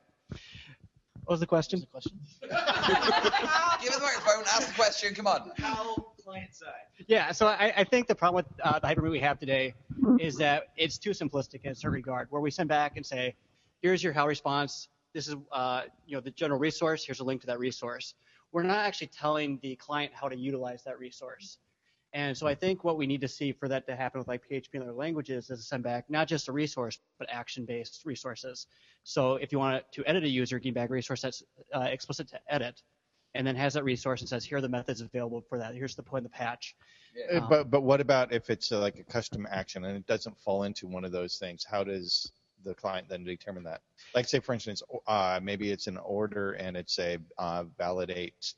What was the question? The question. Give us the microphone. Ask the question. Come on. How client side. Yeah, so I, I think the problem with uh, the Hypermedia we have today is that it's too simplistic in certain regard, where we send back and say, here's your HAL response. This is, uh, you know, the general resource. Here's a link to that resource. We're not actually telling the client how to utilize that resource. And so I think what we need to see for that to happen with like PHP and other languages is to send back not just a resource, but action-based resources. So if you want to edit a user, give back a resource that's uh, explicit to edit, and then has that resource and says, here are the methods available for that. Here's the point of the patch. Uh, But but what about if it's uh, like a custom action and it doesn't fall into one of those things? How does the client then determine that? Like say for instance, uh, maybe it's an order and it's a uh, validate.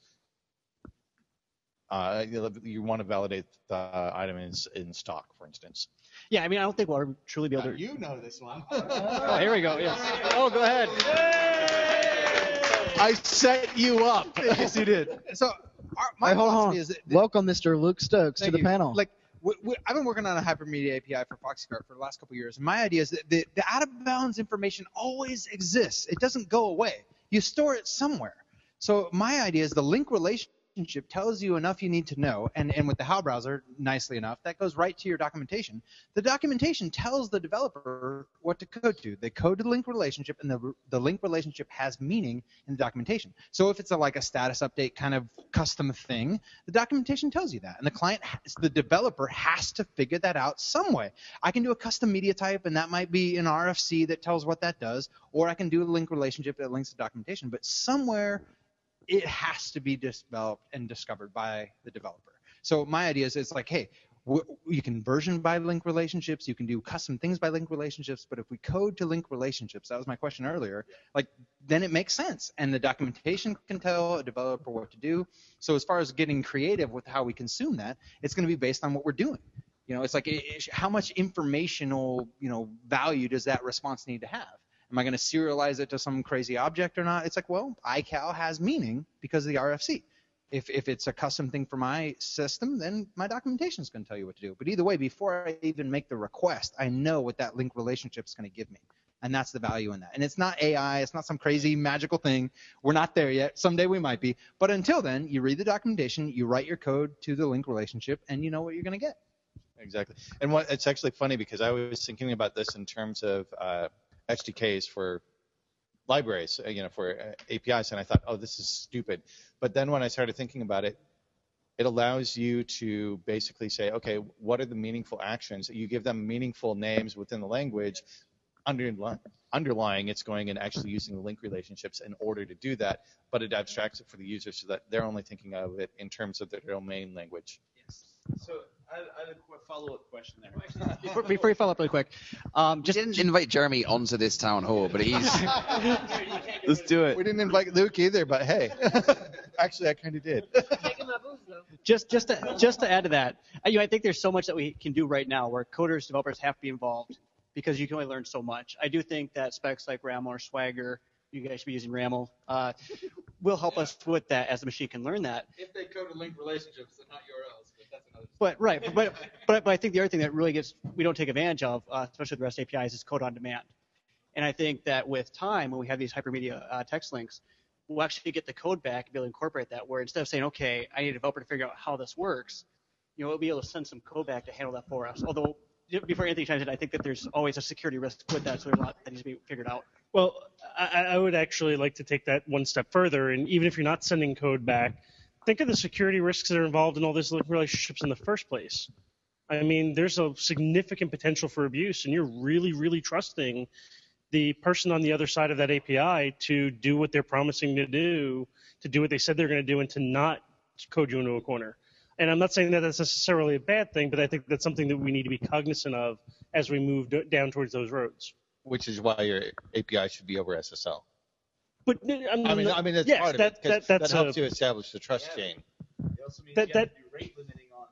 Uh, you, you want to validate the item is in stock, for instance. Yeah, I mean, I don't think we'll truly be able to. you know this one. Oh, here we go. Yes. Oh, go ahead. I set you up. yes, you did. So our, my hold on. is that, Welcome, Mr. Luke Stokes, to Thank the you. panel. Like, w- w- I've been working on a hypermedia API for FoxyCart for the last couple of years. And my idea is that the, the out of bounds information always exists. It doesn't go away. You store it somewhere. So my idea is the link relationship relationship tells you enough you need to know, and, and with the HAL browser, nicely enough, that goes right to your documentation. The documentation tells the developer what to code to. They code to the link relationship, and the, the link relationship has meaning in the documentation. So if it's a, like a status update kind of custom thing, the documentation tells you that, and the client, has, the developer has to figure that out some way. I can do a custom media type, and that might be an RFC that tells what that does, or I can do a link relationship that links to documentation. But somewhere it has to be developed and discovered by the developer. So my idea is it's like, hey, you can version by link relationships, you can do custom things by link relationships, but if we code to link relationships, that was my question earlier, like then it makes sense, and the documentation can tell a developer what to do. So as far as getting creative with how we consume that, it's going to be based on what we're doing. You know, it's like it, it, how much informational, you know, value does that response need to have? Am I going to serialize it to some crazy object or not? It's like, well, iCal has meaning because of the RFC. If, if it's a custom thing for my system, then my documentation is going to tell you what to do. But either way, before I even make the request, I know what that link relationship is going to give me. And that's the value in that. And it's not AI, it's not some crazy magical thing. We're not there yet. Someday we might be. But until then, you read the documentation, you write your code to the link relationship, and you know what you're going to get. Exactly. And what it's actually funny because I was thinking about this in terms of uh, SDKs for libraries, uh, you know, for uh, APIs, and I thought, oh, this is stupid. But then when I started thinking about it, it allows you to basically say, okay, what are the meaningful actions? You give them meaningful names within the language. Underlying, underlying it's going and actually using the link relationships in order to do that, but it abstracts it for the user so that they're only thinking of it in terms of their domain language. So I have, I have a quick follow-up question there. Before, before you follow up really quick, um, just we didn't invite Jeremy onto this town hall, but he's. Let's do it. We didn't invite Luke either, but hey, actually, I kind of did. just just to, just to add to that, I, you know, I think there's so much that we can do right now where coders, developers have to be involved because you can only learn so much. I do think that specs like RAML or Swagger, you guys should be using RAML, uh, will help us with that as the machine can learn that. If they code a link relationships, and not URLs, but right, but, but but I think the other thing that really gets we don't take advantage of, uh, especially with REST APIs, is code on demand. And I think that with time, when we have these hypermedia uh, text links, we'll actually get the code back and be able to incorporate that. Where instead of saying, okay, I need a developer to figure out how this works, you know, we'll be able to send some code back to handle that for us. Although before Anthony chimes in, I think that there's always a security risk with that, so there's a lot that needs to be figured out. Well, I, I would actually like to take that one step further, and even if you're not sending code back, think of the security risks that are involved in all these relationships in the first place. I mean, there's a significant potential for abuse, and you're really, really trusting the person on the other side of that API to do what they're promising to do, to do what they said they're going to do, and to not code you into a corner. And I'm not saying that that's necessarily a bad thing, but I think that's something that we need to be cognizant of as we move down towards those roads. Which is why your API should be over SSL. But I mean, I mean, I mean that's yes, part that, of it. 'cause that, that's that helps a, you establish the trust chain. that, that, rate limiting on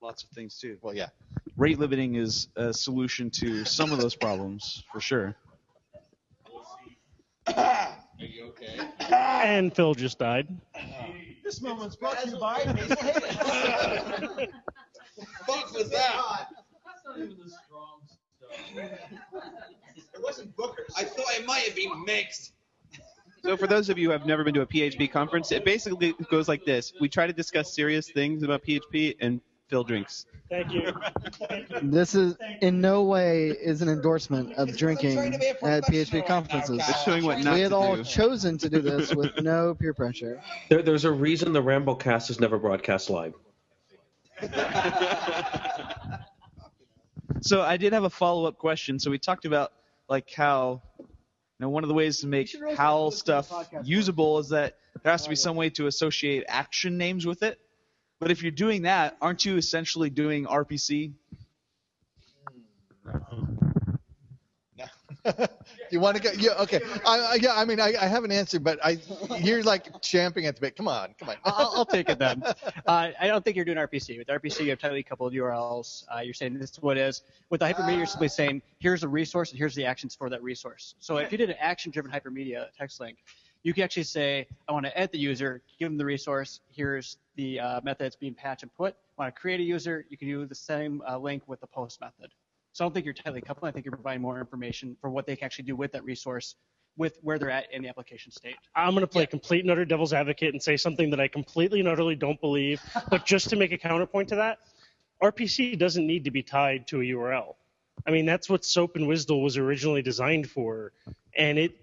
lots of things too. Well, yeah. Rate limiting is a solution to some of those problems for sure. Are you okay? and Phil just died. This moment's brought to you by Fuck was that? That's not even the strong stuff. It wasn't Booker's. I thought it might have been mixed. So for those of you who have never been to a PHP conference, it basically goes like this. We try to discuss serious things about PHP and Phil drinks. Thank you. This is in no way is an endorsement of drinking at PHP conferences. It's showing what not we had to all do. chosen to do this with no peer pressure. There, there's a reason the Ramblecast is never broadcast live. So I did have a follow-up question. So we talked about like how you know one of the ways to make HAL stuff usable is that there has to be some way to associate action names with it. But if you're doing that, aren't you essentially doing RPC? Hmm. You want to go? Yeah, okay. I, I, yeah, I mean, I, I have an answer, but I, you're like champing at the bit. Come on, come on. I'll, I'll take it then. Uh, I don't think you're doing RPC. With RPC, you have tightly coupled URLs. Uh, you're saying this is what is. With the hypermedia, you're simply saying here's a resource and here's the actions for that resource. So if you did an action-driven hypermedia text link, you can actually say, I want to edit the user, give them the resource. Here's the uh, method that's being patch and put. I want to create a user. You can do the same uh, link with the post method. So I don't think you're tightly coupled. I think you're providing more information for what they can actually do with that resource with where they're at in the application state. I'm going to play a complete and utter devil's advocate and say something that I completely and utterly don't believe. but just to make a counterpoint to that, RPC doesn't need to be tied to a URL. I mean, that's what SOAP and WSDL was originally designed for, and it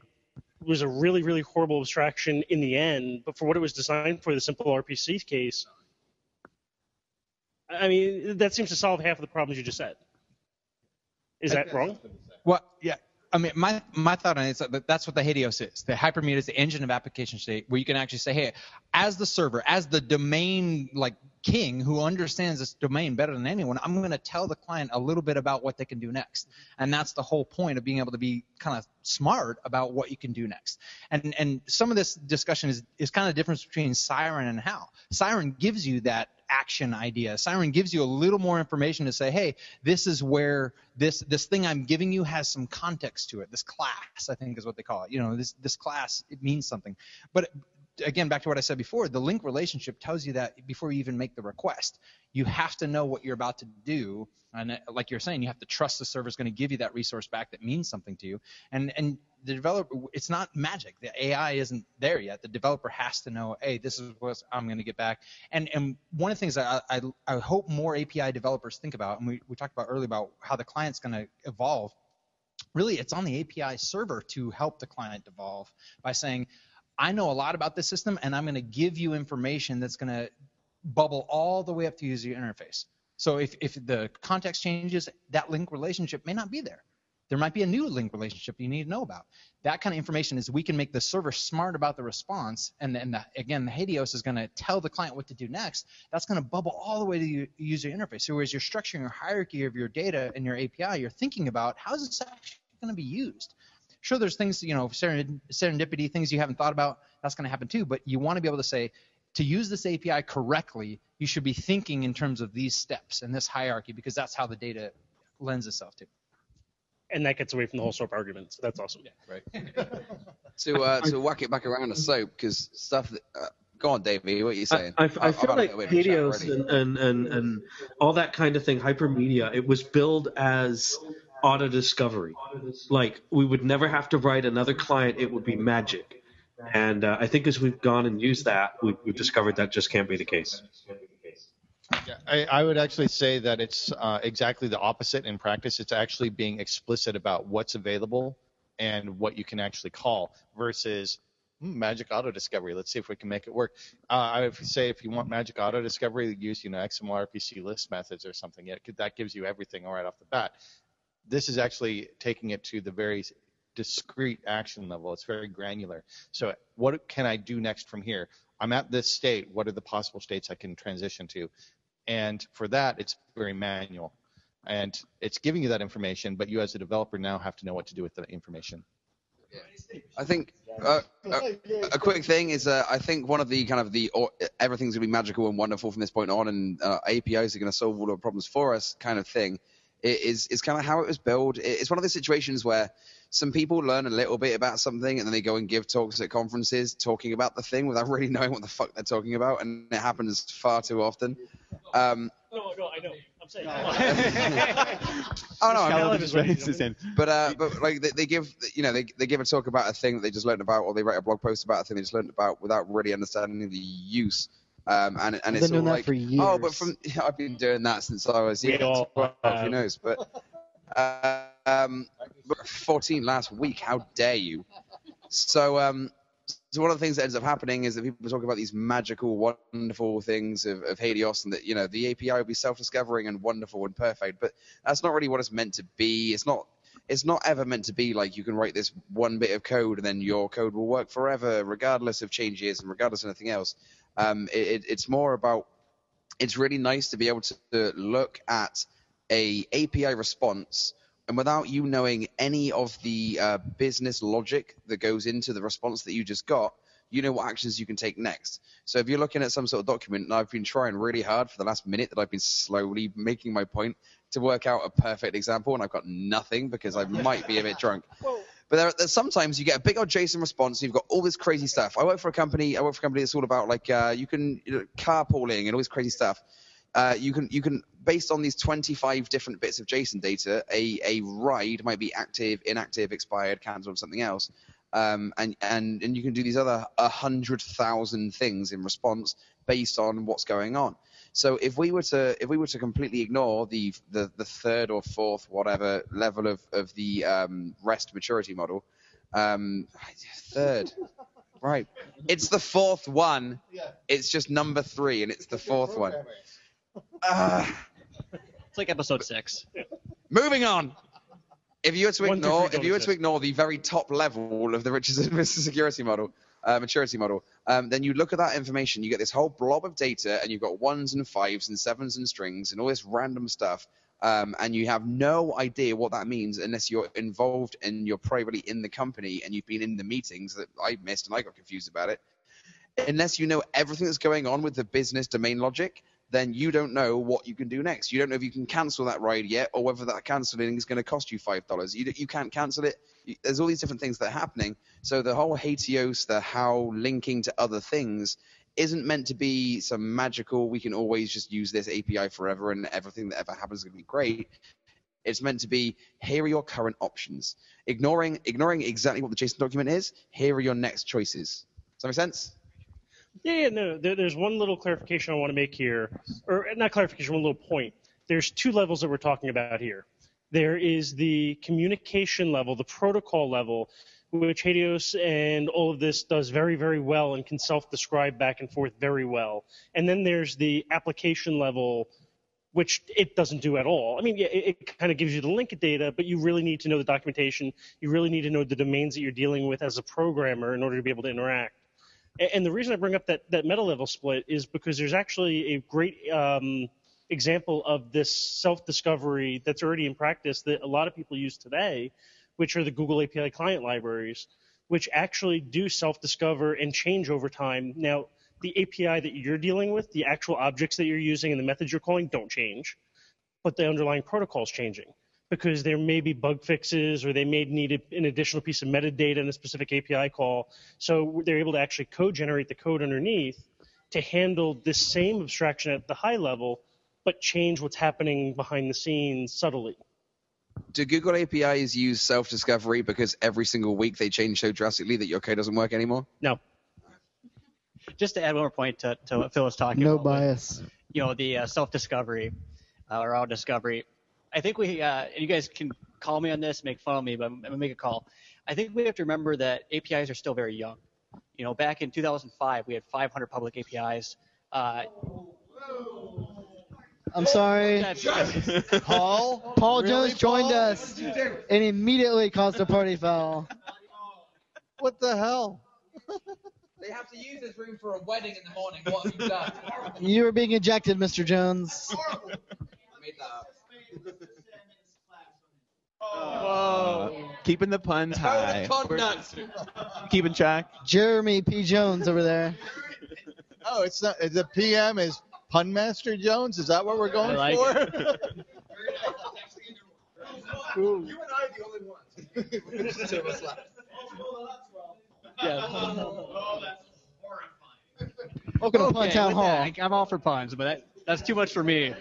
was a really, really horrible abstraction in the end. But for what it was designed for, the simple RPC case, I mean, that seems to solve half of the problems you just said. Is that wrong? Well, yeah. I mean, my my thought on it is that that's what the HATEOAS is. The hypermedia is the engine of application state, where you can actually say, hey, as the server, as the domain like king who understands this domain better than anyone, I'm going to tell the client a little bit about what they can do next, mm-hmm. and that's the whole point of being able to be kind of smart about what you can do next. And and some of this discussion is is kind of the difference between Siren and HAL. Siren gives you that action idea. Siren gives you a little more information to say, hey, this is where this this thing I'm giving you has some context to it. This class, I think, is what they call it. You know, this this class it means something. But again, back to what I said before, the link relationship tells you that before you even make the request. You have to know what you're about to do, and uh, like you're saying, you have to trust the server is going to give you that resource back that means something to you. And and the developer, it's not magic. The AI isn't there yet. The developer has to know, hey, this is what I'm going to get back. And and one of the things I, I I hope more API developers think about, and we we talked about earlier about how the client's going to evolve. Really, it's on the API server to help the client evolve by saying, I know a lot about this system, and I'm going to give you information that's going to bubble all the way up to user interface. So if, if the context changes, that link relationship may not be there. There might be a new link relationship you need to know about. That kind of information is we can make the server smart about the response, and then the, again, the HATEOAS is going to tell the client what to do next. That's going to bubble all the way to the user interface. So as you're structuring your hierarchy of your data and your API, you're thinking about how is this actually going to be used. Sure, there's things you know serendipity, things you haven't thought about. That's going to happen too. But you want to be able to say, to use this API correctly, you should be thinking in terms of these steps and this hierarchy because that's how the data lends itself to. And that gets away from the whole SOAP argument. So that's awesome. Yeah, right. to uh, to whack it back around to soap because stuff. That, uh, go on, Davey. What are you saying? I, I, I I've feel like little bit of a chat Helios already. and, and, and, and all that kind of thing, hypermedia, it was billed as auto discovery. Like we would never have to write another client; it would be magic. And uh, I think as we've gone and used that, we've, we've discovered that just can't be the case. Yeah, I, I would actually say that it's uh, exactly the opposite in practice. It's actually being explicit about what's available and what you can actually call versus hmm, magic auto discovery. Let's see if we can make it work. Uh, I would say if you want magic auto discovery, use you know XML RPC list methods or something. Yeah, that gives you everything right off the bat. This is actually taking it to the very discrete action level. It's very granular. So what can I do next from here? I'm at this state. What are the possible states I can transition to? And for that, it's very manual. And it's giving you that information, but you as a developer now have to know what to do with that information. I think uh, a, a quick thing is uh, I think one of the kind of the or, everything's gonna be magical and wonderful from this point on, and uh, APIs are gonna solve all our problems for us kind of thing. It is is kind of how it was built. It's one of those situations where some people learn a little bit about something and then they go and give talks at conferences talking about the thing without really knowing what the fuck they're talking about, and it happens far too often. Um, No, no, I know. I'm saying. Oh no, I Caleb mean, is ready to- but uh, but like they, they give you know they they give a talk about a thing that they just learned about, or they write a blog post about a thing they just learned about without really understanding the use. Um, and and I've it's been doing all like, for oh, but years. from I've been doing that since I was We yeah, all 12, who knows? But uh, um, but 14 last week. How dare you? So um, so one of the things that ends up happening is that people talk about these magical, wonderful things of, of HATEOAS, and that you know the API will be self-discovering and wonderful and perfect. But that's not really what it's meant to be. It's not. It's not ever meant to be like you can write this one bit of code and then your code will work forever, regardless of changes and regardless of anything else. Um, it, it, it's more about. It's really nice to be able to, look at a API response and without you knowing any of the uh, business logic that goes into the response that you just got, you know what actions you can take next. So if you're looking at some sort of document, and I've been trying really hard for the last minute that I've been slowly making my point to work out a perfect example, and I've got nothing because I might be a bit drunk. But there, there's sometimes you get a big old JSON response, and you've got all this crazy stuff. I work for a company. I work for a company that's all about like uh, you can you know, carpooling and all this crazy stuff. Uh, you can you can based on these 25 different bits of JSON data, a a ride might be active, inactive, expired, cancelled, something else. Um, and, and, and you can do these other 100,000 things in response based on what's going on. So if we were to if we were to completely ignore the the, the third or fourth whatever level of of the um, REST maturity model, um, third, right? It's the fourth one. Yeah. It's just number three, and it's the fourth one. Ah. It's like episode six. Moving on. If you were to ignore, if you were to ignore the very top level of the Richardson security model, uh, maturity model, um, then you look at that information, you get this whole blob of data, and you've got ones and fives and sevens and strings and all this random stuff, um, and you have no idea what that means unless you're involved and you're privately in the company and you've been in the meetings that I missed and I got confused about it. Unless you know everything that's going on with the business domain logic, then you don't know what you can do next. You don't know if you can cancel that ride yet, or whether that canceling is going to cost you five dollars. You you can't cancel it. You, there's all these different things that are happening. So the whole HATEOAS, the HAL linking to other things, isn't meant to be some magical. We can always just use this API forever, and everything that ever happens is going to be great. It's meant to be here are your current options. Ignoring ignoring exactly what the JSON document is. Here are your next choices. Does that make sense? Yeah, yeah, no. There, there's one little clarification I want to make here, or not clarification, one little point. There's two levels that we're talking about here. There is the communication level, the protocol level, which HATEOAS and all of this does very, very well and can self-describe back and forth very well. And then there's the application level, which it doesn't do at all. I mean, yeah, it, it kind of gives you the link data, but you really need to know the documentation. You really need to know the domains that you're dealing with as a programmer in order to be able to interact. And the reason I bring up that, that meta level split is because there's actually a great um, example of this self discovery that's already in practice that a lot of people use today, which are the Google API client libraries, which actually do self discover and change over time. Now, the API that you're dealing with, the actual objects that you're using, and the methods you're calling don't change, but the underlying protocol is changing because there may be bug fixes or they may need an additional piece of metadata in a specific API call. So they're able to actually code generate the code underneath to handle this same abstraction at the high level, but change what's happening behind the scenes subtly. Do Google APIs use self-discovery because every single week they change so drastically that your code doesn't work anymore? No. Just to add one more point to, to what Phil was talking No about. No bias. you know, the uh, self-discovery uh, or auto-discovery. I think we, uh, and you guys can call me on this, make fun of me, but I'm, I'm gonna make a call. I think we have to remember that APIs are still very young. You know, back in 2005, we had 500 public APIs. Uh, I'm sorry. Paul. Paul Really, Jones joined Paul? us and immediately caused a party foul. What the hell? They have to use this room for a wedding in the morning. What have you done? You are being ejected, Mr. Jones. Made that up. Uh, keeping the puns high. Keeping track. Jeremy P. Jones over there. Oh, it's not. The PM is Pun Master Jones. Is that what we're going I like for? You and I are the only ones. There's the two of us left. Welcome to Pun Town Hall. that, I'm all for puns, but that, that's too much for me.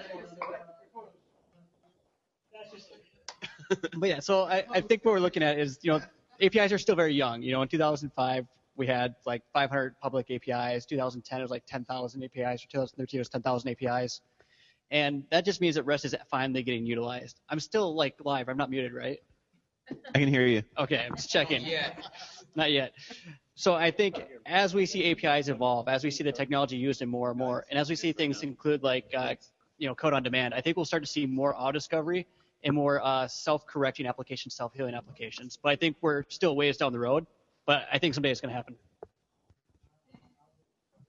But yeah, so I, I think what we're looking at is, you know, APIs are still very young. You know, in 2005, we had like 500 public APIs. 2010, it was like 10,000 APIs. Or 2013, it was 10,000 APIs. And that just means that REST is finally getting utilized. I'm still like live. I'm not muted, right? I can hear you. Okay, I'm just checking. Yeah. Not yet. So I think as we see APIs evolve, as we see the technology used in more and more, and as we see things include like uh, you know code on demand, I think we'll start to see more auto discovery and more uh, self-correcting applications, self-healing applications. But I think we're still ways down the road. But I think someday it's going to happen.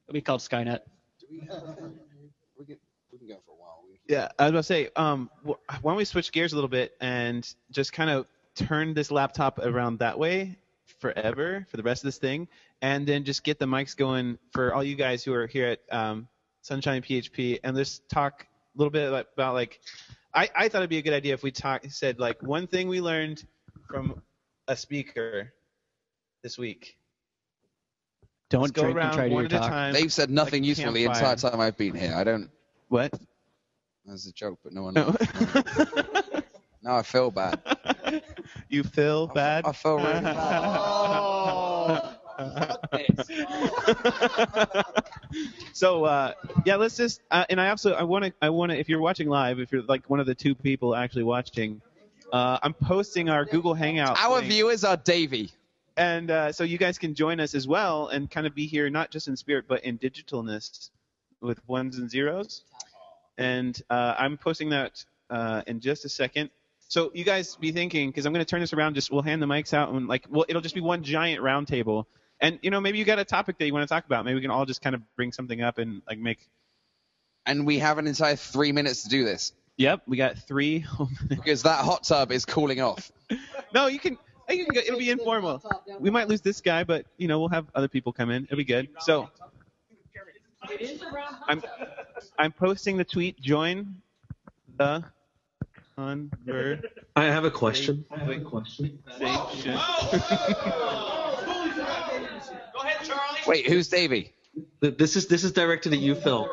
It'll be called Skynet. We can, we can go for a while. We can Yeah, I was about to say, um, wh- why don't we switch gears a little bit and just kind of turn this laptop around that way forever for the rest of this thing, and then just get the mics going for all you guys who are here at um, Sunshine PHP, and just talk a little bit about, about like, I, I thought it'd be a good idea if we talk said like one thing we learned from a speaker this week. Don't Let's go drink and around try to one your at a talk. time. They've said nothing like a useful the entire campfire. time I've been here. I don't. What? That's a joke, but no one. No. now I feel bad. You feel bad? I feel really so uh, yeah, let's just uh, and I also I want to I want to if you're watching live, if you're like one of the two people actually watching, uh, I'm posting our Google Hangout. Our link. viewers are Davey. and uh, so you guys can join us as well and kind of be here not just in spirit but in digitalness with ones and zeros. And uh, I'm posting that uh, in just a second. So you guys be thinking because I'm going to turn this around. Just we'll hand the mics out and like well it'll just be one giant round table. And you know maybe you got a topic that you want to talk about. Maybe we can all just kind of bring something up and like make. And we have an entire three minutes to do this. Yep, we got three. because that hot tub is cooling off. no, you can. You can go, it'll be informal. We might lose this guy, but you know we'll have other people come in. It'll be good. So I'm I'm posting the tweet. Join the conversation. I have a question. I have a question. Wait, who's Davey? This is this is directed at you, Phil.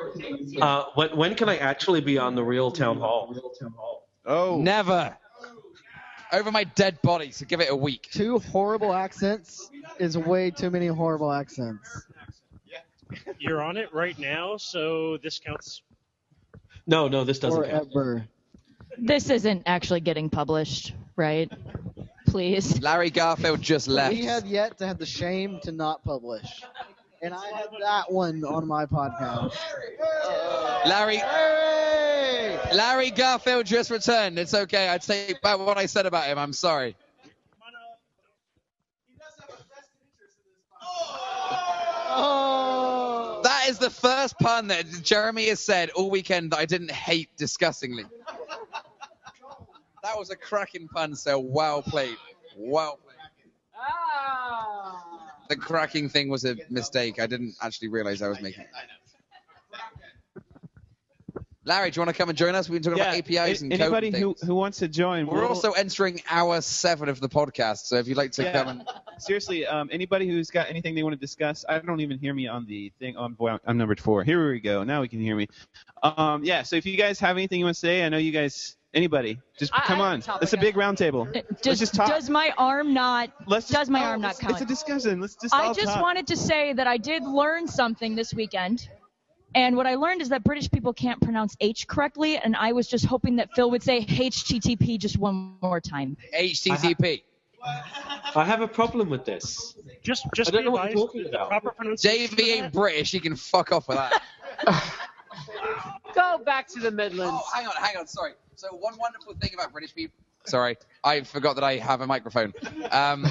Uh, when when can I actually be on the real town hall? Oh. Never. Over my dead body, so give it a week. Two horrible accents is way too many horrible accents. You're on it right now, so this counts. No, no, this doesn't count. Forever. This isn't actually getting published, right? Please. Larry Garfield just left. We have yet to have the shame to not publish. And I had that one on my podcast. Larry. Larry Garfield just returned. It's okay. I take back what I said about him. I'm sorry. Oh. That is the first pun that Jeremy has said all weekend that I didn't hate disgustingly. That was a cracking pun, so well played. Well played. The cracking thing was a mistake. I didn't actually realize I was making it. Larry, do you want to come and join us? We can talk about APIs and code anybody and who who wants to join. We're we'll- also entering hour seven of the podcast, so if you'd like to Yeah. come and Seriously, um, anybody who's got anything they want to discuss, I don't even hear me on the thing. Oh, boy, I'm numbered four. Here we go. Now we can hear me. Um, yeah. So if you guys have anything you want to say, I know you guys. Anybody, just I- come I on. It's a big round table. Let's Does, just talk. does my arm not? Let's does my arm not it's- count? It's a discussion. Let's just. I all just talk. wanted to say that I did learn something this weekend. And what I learned is that British people can't pronounce H correctly, and I was just hoping that Phil would say HTTP just one more time. HTTP. I have a problem with this. Just just I don't know what you're advised, talking the about. proper pronunciation. Davey of ain't that- British. He can fuck off with that. Go back to the Midlands. Oh, hang on, hang on. Sorry. So one wonderful thing about British people. Sorry, I forgot that I have a microphone. Um,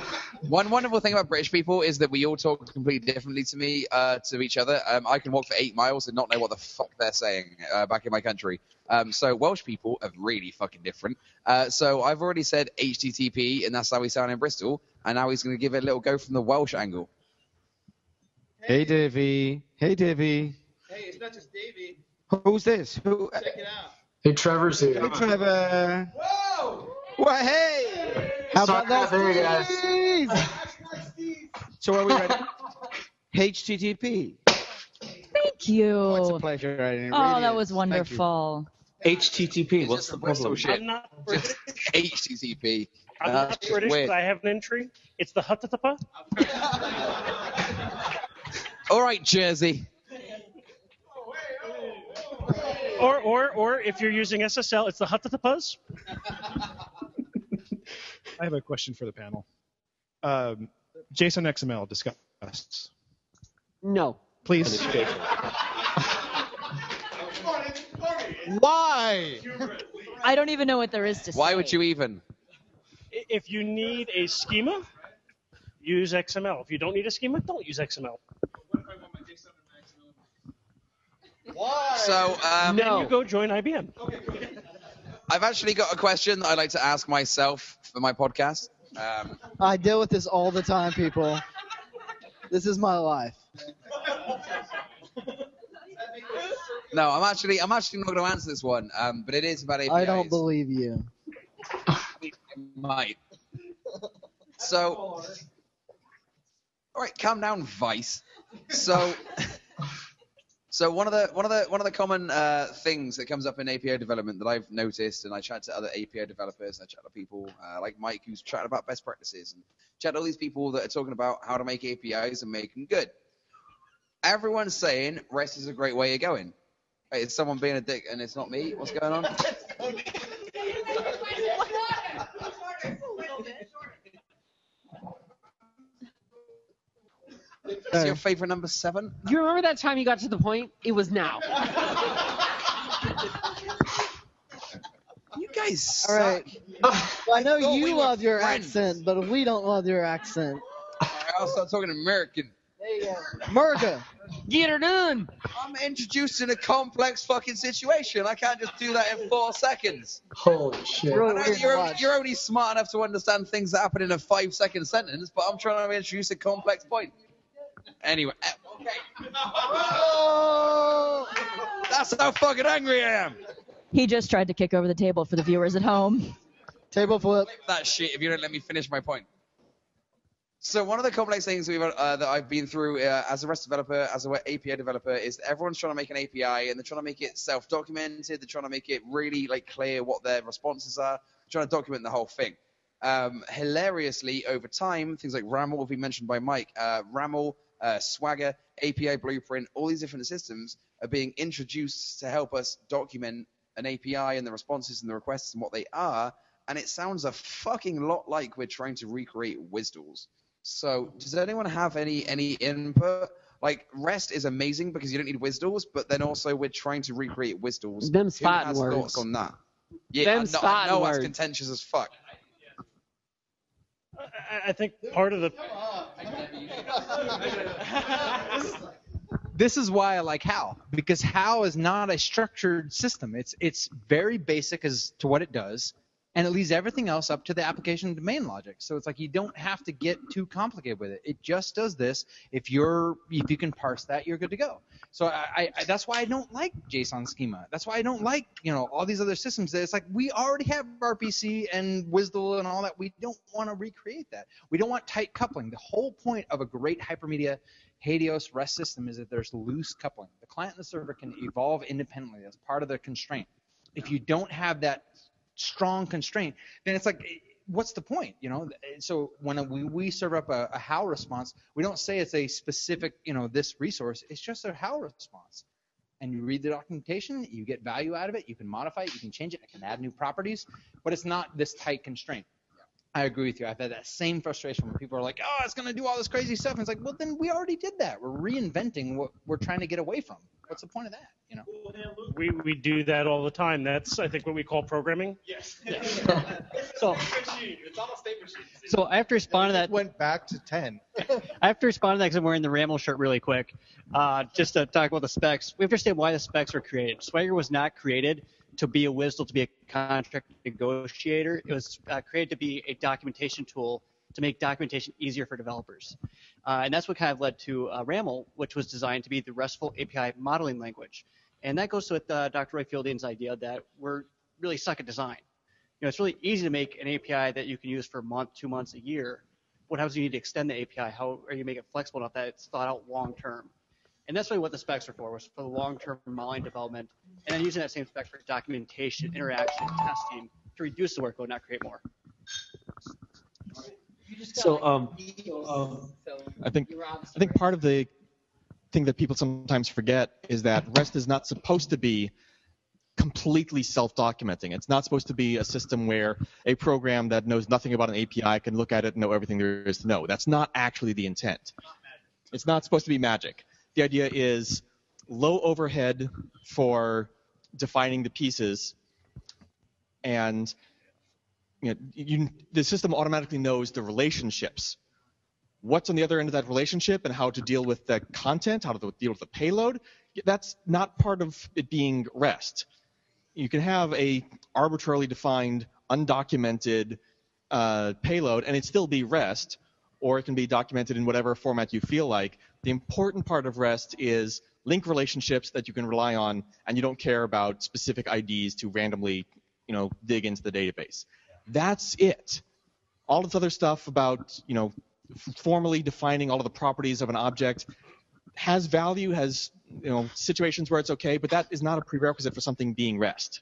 one wonderful thing about British people is that we all talk completely differently to me, uh, to each other. Um, I can walk for eight miles and not know what the fuck they're saying uh, back in my country. Um, so Welsh people are really fucking different. Uh, so I've already said HTTP, and that's how we sound in Bristol. And now he's going to give it a little go from the Welsh angle. Hey, Davey. Hey, Davey. Hey, it's not just Davey. Who's this? Who? Check it out. Hey, Trevor's here. Hey, Trevor. Whoa! What? Hey. How about that? There you go. Steve? So are we ready? HTTP. Thank you. It's a pleasure. I didn't Oh, that that is. was wonderful. HTTP. What's the problem? shit. I'm not Just HTTP. I'm Uh, not British, weird. but I have an entry. It's the Huttapa. All right, Jersey. Or, or, or if you're using SSL, it's the Huttapaz. I have a question for the panel. Um, JSON XML discussed. No. Please. Why? I don't even know what there is to say. Why would you even? If you need a schema, use XML. If you don't need a schema, don't use XML. So, um, then you go join IBM. I've actually got a question that I'd like to ask myself for my podcast. Um, I deal with this all the time, people. This is my life. no, I'm actually I'm actually not going to answer this one, um, but it is about APIs. I don't believe you. might. So, all right, calm down, Vice. So, So one of the one of the one of the common uh, things that comes up in API development that I've noticed, and I chat to other API developers, and I chat to people uh, like Mike who's chatting about best practices, and chat to all these people that are talking about how to make APIs and make them good. Everyone's saying REST is a great way of going. Hey, is someone being a dick and it's not me? What's going on? What's your favorite number seven? You remember that time you got to the point? It was now. You guys All right. I know thought you we were love your friends. accent, but we don't love your accent. I'll start talking American. There you go. America. Get her done. I'm introducing a complex fucking situation. I can't just do that in four seconds. Holy shit. I know you're, you're only smart enough to understand things that happen in a five second sentence, but I'm trying to introduce a complex point. Anyway, okay. That's how fucking angry I am. He just tried to kick over the table for the viewers at home. Table flip. That shit if you don't let me finish my point. So one of the complex things we've uh, that I've been through uh, as a REST developer, as a API developer, is that everyone's trying to make an API and they're trying to make it self-documented. They're trying to make it really like clear what their responses are. trying to document the whole thing. Um, hilariously, over time, things like RAML will be mentioned by Mike. Uh, RAML, uh, Swagger, API Blueprint, all these different systems are being introduced to help us document an API and the responses and the requests and what they are. And it sounds a fucking lot like we're trying to recreate WSDLs. So, does anyone have any any input? Like REST is amazing because you don't need WSDLs, but then also we're trying to recreate WSDLs. Them Who has words. thoughts on that? Yeah, Them I know, I know words. it's contentious as fuck. I, think part of the this is why I like HAL because HAL is not a structured system. It's it's very basic as to what it does, and it leaves everything else up to the application domain logic. So it's like you don't have to get too complicated with it. It just does this. If you're if you can parse that, you're good to go. So I, I, that's why I don't like JSON schema. That's why I don't like you know all these other systems. That it's like we already have RPC and WSDL and all that. We don't want to recreate that. We don't want tight coupling. The whole point of a great hypermedia HATEOAS REST system is that there's loose coupling. The client and the server can evolve independently. That's part of the constraint. If you don't have that strong constraint, then it's like, what's the point? You know. So when we, we serve up a, a HAL response, we don't say it's a specific, you know, this resource. It's just a HAL response. And you read the documentation, you get value out of it. You can modify it, you can change it, it can add new properties, but it's not this tight constraint. I agree with you. I've had that same frustration when people are like, "Oh, it's going to do all this crazy stuff." And it's like, well, then we already did that. We're reinventing what we're trying to get away from. What's the point of that? You know? we, we do that all the time. That's I think what we call programming. Yes. So, It's almost state machine. so I have to respond to that. Went back to 10. I have to respond to that because I'm wearing the RAML shirt really quick. Uh, just to talk about the specs, we have to understand why the specs were created. Swagger was not created to be a WSDL, to be a contract negotiator. It was uh, created to be a documentation tool to make documentation easier for developers. Uh, and that's what kind of led to uh, RAML, which was designed to be the RESTful API modeling language. And that goes with uh, Dr. Roy Fielding's idea that we're really suck at design. You know, it's really easy to make an API that you can use for a month, two months, a year. What happens when you need to extend the API? How are you make it flexible enough that it's thought out long term? And that's really what the specs are for, was for the long-term modeling development, and then using that same spec for documentation, interaction, testing to reduce the workload, not create more. So, um, um, I think I think part of the thing that people sometimes forget is that REST is not supposed to be completely self-documenting. It's not supposed to be a system where a program that knows nothing about an API can look at it and know everything there is to know. That's not actually the intent. It's not supposed to be magic. The idea is low overhead for defining the pieces and you know, you, the system automatically knows the relationships. What's on the other end of that relationship and how to deal with the content, how to deal with the payload. That's not part of it being REST. You can have a arbitrarily defined, undocumented uh, payload and it still be REST, or it can be documented in whatever format you feel like. The important part of REST is link relationships that you can rely on, and you don't care about specific IDs to randomly, you know, dig into the database. That's it. All this other stuff about, you know, formally defining all of the properties of an object, has value, has you know situations where it's okay, but that is not a prerequisite for something being REST.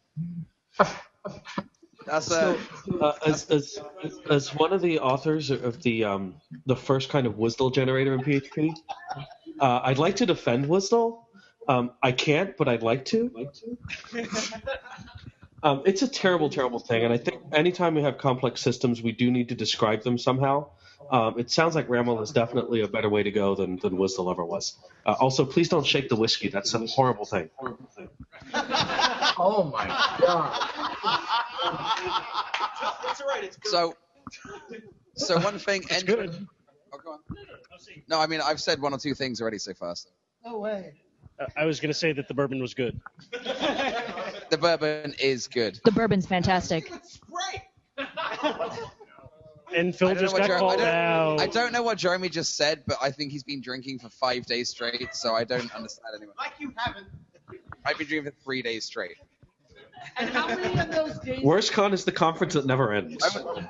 That's So, uh, as, as, as one of the authors of the um, the first kind of WSDL generator in PHP, uh, I'd like to defend WSDL. Um, I can't, but I'd like to. Um, it's a terrible, terrible thing, and I think anytime we have complex systems, we do need to describe them somehow. Um, it sounds like RAML is definitely a better way to go than, than WSDL ever was. Uh, also, please don't shake the whiskey. That's a horrible thing. Oh my god. So, so one thing. It's good. Oh, go on. No, I mean I've said one or two things already so far. so. No way. Uh, I was going to say that the bourbon was good. The bourbon is good. The bourbon's fantastic. And Phil I don't, know just what got Jer- I, called don't, out. I don't know what Jeremy just said, but I think he's been drinking for five days straight, so I don't understand anymore. Like you haven't. I've been drinking for three days straight. And how many of those days? Worst con is the conference that never ends. Only-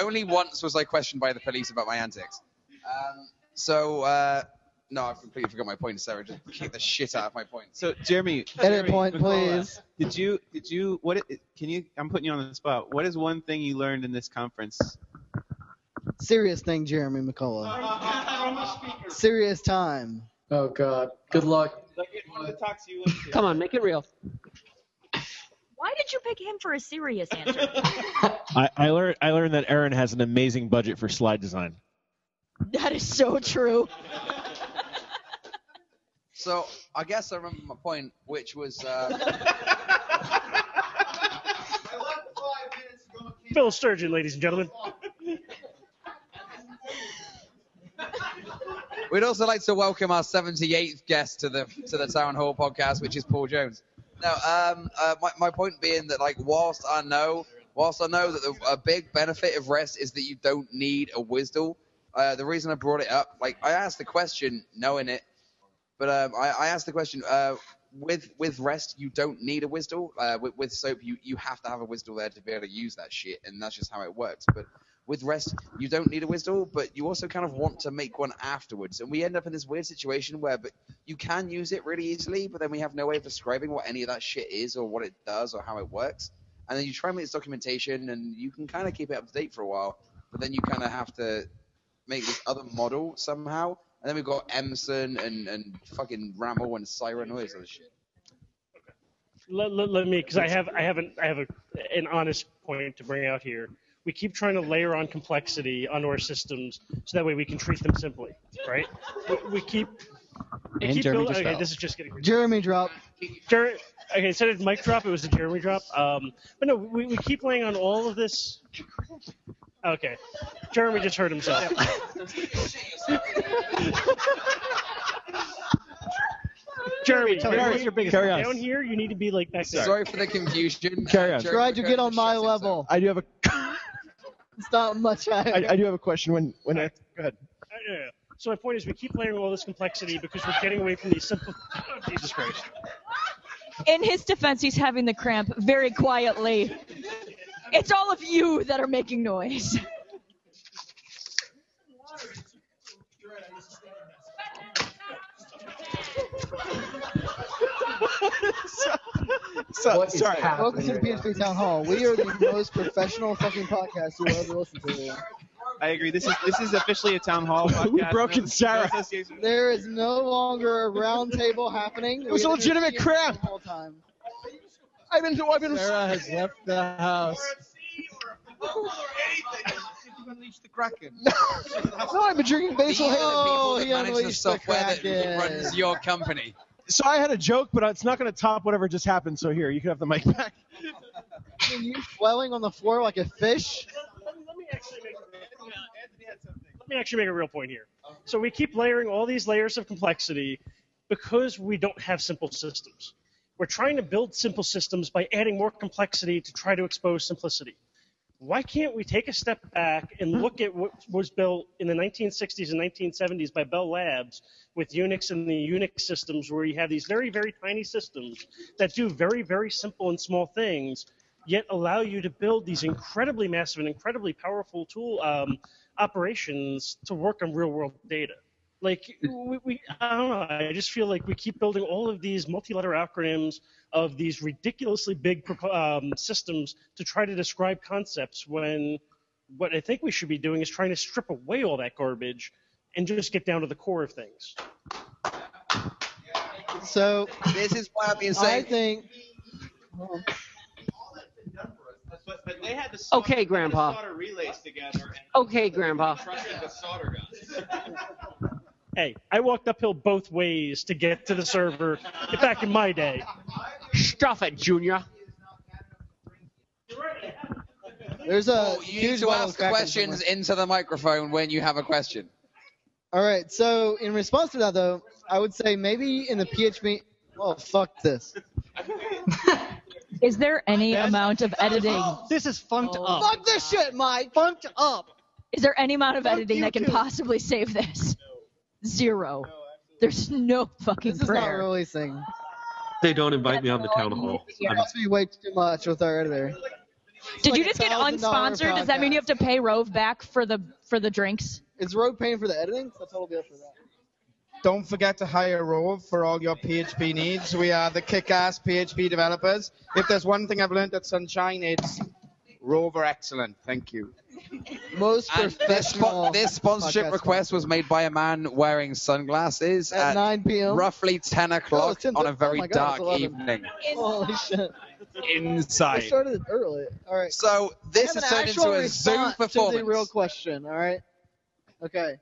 Only once was I questioned by the police about my antics. Um, so, uh, no, I completely forgot my point. Sarah just kicked the shit out of my point. So Jeremy, Edit Jeremy point, McCullough, please. Did you did you what it- can you I'm putting you on the spot. What is one thing you learned in this conference? Serious thing, Jeremy McCullough. Serious time. Oh god. Good luck. Come on, make it real. Why did you pick him for a serious answer? I, I learned I learned that Aaron has an amazing budget for slide design. that is so true. So, I guess I remember my point, which was. Uh, Phil Sturgeon, ladies and gentlemen. We'd also like to welcome our 78th guest to the to the Town Hall podcast, which is Paul Jones. Now, um, uh, my, my point being that, like, whilst I know, whilst I know that the, a big benefit of REST is that you don't need a WSDL, uh, the reason I brought it up, like, I asked the question knowing it, but um, I, I asked the question uh, with with REST, you don't need a WSDL. Uh, with, with SOAP, you, you have to have a WSDL there to be able to use that shit, and that's just how it works. But with REST, you don't need a WSDL, but you also kind of want to make one afterwards. And we end up in this weird situation where but you can use it really easily, but then we have no way of describing what any of that shit is or what it does or how it works. And then you try and make this documentation, and you can kind of keep it up to date for a while, but then you kind of have to make this other model somehow. And then we've got Emerson and, and fucking RAML and Siren, all this other shit. let, let, let me because I have I haven't I have a, an honest point to bring out here. We keep trying to layer on complexity onto our systems so that way we can treat them simply, right? We, we keep. we And keep Jeremy build- just okay, fell. this is just getting. Jeremy drop. Jer- okay, instead of mic drop, it was a Jeremy drop. Um, but no, we, we keep laying on all of this. Okay, Jeremy just hurt himself. Jeremy, Tell me, down, what's your biggest- down Carry on. here, you need to be like back there. Sorry for the confusion. Carry on. Jeremy Tried to get on my shut himself. level. I do have a It's not much higher. I, I do have a question when when I, go ahead. Uh, yeah, yeah. So my point is, we keep layering all this complexity because we're getting away from these simple. Jesus Christ. In his defense, he's having the cramp very quietly. It's all of you that are making noise. So, What is sorry. happening Welcome to the right? PHP Town Hall. We are the most professional fucking podcast you will ever listen to. I agree. This is this is officially a town hall. We've broken Sarah. There is no longer a round table happening. It was a We had legitimate PHP cramp. the whole time. I've been I've been Sarah has left the house. Unleash the Kraken. No, I've been drinking basil. These Oh, he that manage the unleashed the that Kraken. runs your company. So I had a joke, but it's not going to top whatever just happened. So here, you can have the mic back. And you flailing on the floor like a fish. Let me, let me actually make. Let me actually make a real point here. So we keep layering all these layers of complexity because we don't have simple systems. We're trying to build simple systems by adding more complexity to try to expose simplicity. Why can't we take a step back and look at what was built in the 1960s and 1970s by Bell Labs with Unix and the Unix systems, where you have these very, very tiny systems that do very, very simple and small things, yet allow you to build these incredibly massive and incredibly powerful tool um, operations to work on real-world data. Like we, we, I don't know. I just feel like we keep building all of these multi-letter acronyms of these ridiculously big um, systems to try to describe concepts. When what I think we should be doing is trying to strip away all that garbage and just get down to the core of things. So this is why I've been I saying. think. But, but they had to Okay, Grandpa. solder relays together and Okay, Grandpa. trusted the solder guns. Hey, I walked uphill both ways to get to the server back in my day. Stuff it, Junior. There's a Oh, you need to ask questions somewhere. into the microphone when you have a question. All right. So in response to that, though, I would say maybe in the PHP. Oh fuck this. Is there any amount of editing? This is funked Oh. up. Fuck this shit, Mike. Funked up. Is there any amount of Fuck editing that can too. possibly save this? Zero. There's no fucking This is not releasing. They don't invite me on the town hall. It I'm- costs me way too much with our editor. Did you just get unsponsored? Does that mean you have to pay Roave back for the for the drinks? Is Roave paying for the editing? That's all be up for that. Don't forget to hire Roave for all your PHP needs. We are the kick-ass PHP developers. If there's one thing I've learned at Sunshine, it's Roave are excellent. Thank you. Most And this, professional. spo- this sponsorship podcast request was made by a man wearing sunglasses At at, 9 p.m. roughly 10 o'clock 10 on a oh very my God, it's dark 11. evening. Holy shit. I Inside. started it early. All right. So this I has turned into a Zoom performance. To the real question. All right. Okay.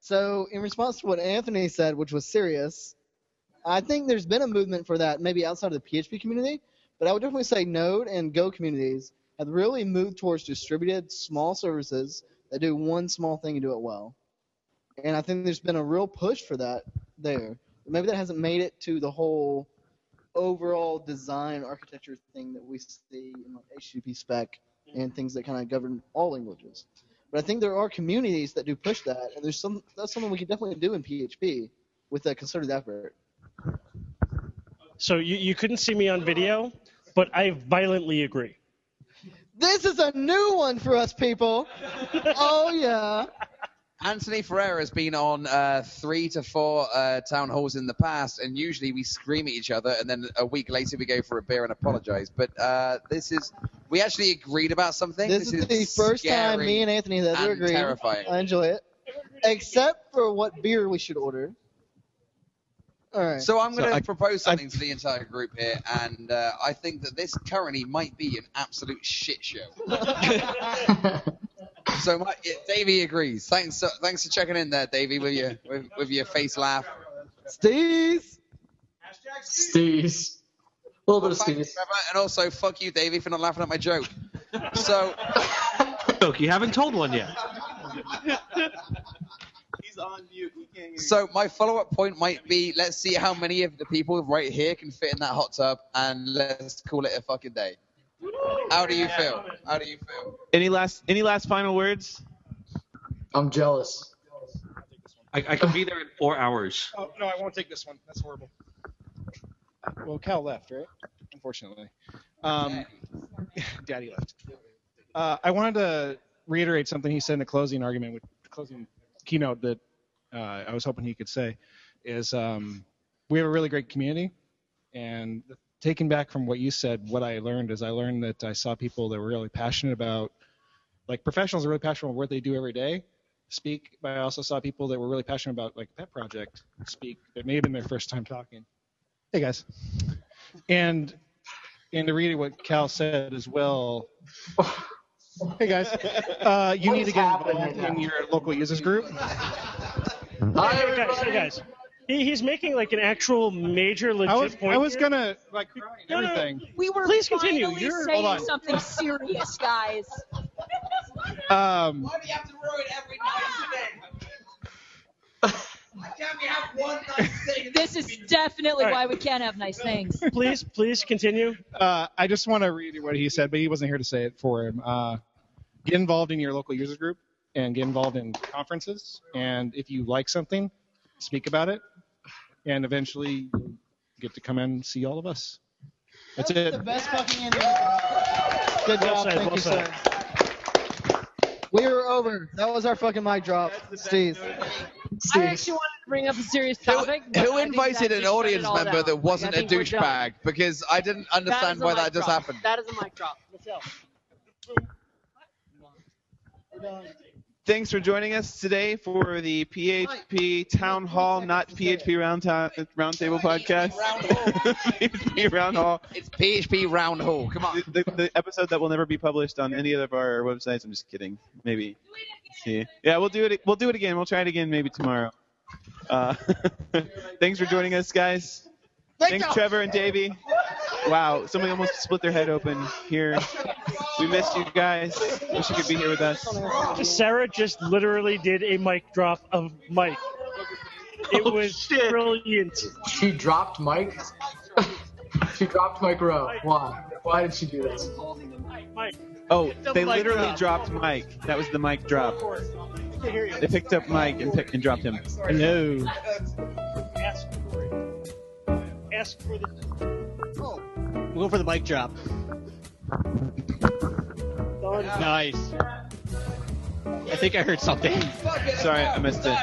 So in response to what Anthony said, which was serious, I think there's been a movement for that, maybe outside of the PHP community, but I would definitely say Node and Go communities have really moved towards distributed small services that do one small thing and do it well. And I think there's been a real push for that there. Maybe that hasn't made it to the whole overall design architecture thing that we see in like HTTP spec and things that kind of govern all languages. But I think there are communities that do push that, and there's some that's something we can definitely do in PHP with a concerted effort. So you, you couldn't see me on video, but I violently agree. This is a new one for us people. oh yeah. Anthony Ferrara has been on uh, three to four uh, town halls in the past, and usually we scream at each other, and then a week later we go for a beer and apologize. But uh, this is we actually agreed about something. This, is the first time me and Anthony have ever and agreed. terrifying. I enjoy it, except for what beer we should order. All right. So I'm going to I- propose something to the entire group here, and uh, I think that this currently might be an absolute shit show. so my, yeah, Davey agrees. Thanks, uh, thanks for checking in there, Davey, with your with, with your face laugh. Steez. Steez. A little bit of Thank Steez. And also fuck you, Davey, for not laughing at my joke. So Look, you haven't told one yet. So my follow-up point might be: let's see how many of the people right here can fit in that hot tub, and let's call it a fucking day. How do you feel? How do you feel? Any last any last final words? I'm jealous. I, I could be there in four hours. Oh no, I won't take this one. That's horrible. Well, Cal left, right? Unfortunately. Um, Daddy left. Uh, I wanted to reiterate something he said in the closing argument, with the closing keynote that uh, I was hoping he could say, is um, we have a really great community, and taking back from what you said, what I learned is I learned that I saw people that were really passionate about, like professionals are really passionate about what they do every day, speak, but I also saw people that were really passionate about like a pet project speak It may have been their first time talking. Hey guys, and and to read what Cal said as well. Hey guys, uh, you What need to get involved in your local users group. Hi, Hey, guys, hey, guys. He, he's making like an actual major legit I was point. I was here. gonna like No, no, everything. We were Please continue. finally You're- saying hold on. something serious, guys. Um, Why do you have to ruin every nice thing? Why can't we have one nice thing? This is definitely All right. why we can't have nice things. please, please continue. uh, I just want to read what he said, but he wasn't here to say it for him. Uh, get involved in your local users group and get involved in conferences. And if you like something, speak about it. And eventually, you'll get to come and see all of us. That's That it. The best fucking ending. Good Well job. said, Thank well you, said. sir. We were over. That was our fucking mic drop. Steve. I actually wanted to bring up a serious topic. but I Who invited an audience member down. that wasn't I a think douchebag? Because I didn't understand is why mic that just happened. That is a mic drop. Let's go. Thanks for joining us today for the PHP Town Hall, not PHP Round Ta- Roundtable podcast. PHP Round Hall. It's PHP Round Hall. Come on. The, the episode that will never be published on any of our websites. I'm just kidding. Maybe. See. Yeah, we'll do it. We'll do it again. We'll try it again maybe tomorrow. Uh, thanks for joining us, guys. Thanks, Trevor and Davey. Wow, somebody almost split their head open here. We missed you guys. Wish you could be here with us. Sarah just literally did a mic drop of Mike. It Oh, was brilliant. She dropped Mike. she dropped Mike Stowe. Why? Why did she do this? Oh, they literally drop. dropped Mike. That was the mic drop. They picked up Mike and, picked, and dropped him. Hello. Ask for it. Ask for the. We'll go for the mic drop. Nice. I think I heard something. Sorry, I missed it.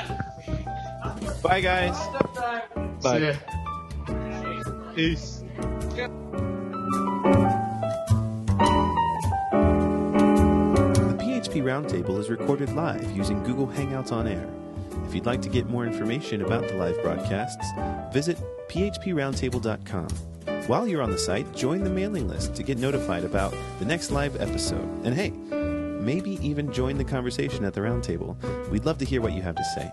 Bye, guys. Bye. Peace. The PHP Roundtable is recorded live using Google Hangouts on Air. If you'd like to get more information about the live broadcasts, visit phproundtable.com. While you're on the site, join the mailing list to get notified about the next live episode. And hey, maybe even join the conversation at the roundtable. We'd love to hear what you have to say.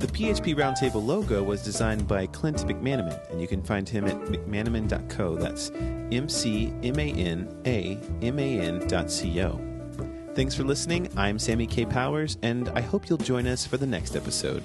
The PHP Roundtable logo was designed by Clint McManaman, and you can find him at mcmanaman.co. That's M C M A N A M A N dot C O. Thanks for listening. I'm Sammy Kaye Powell, and I hope you'll join us for the next episode.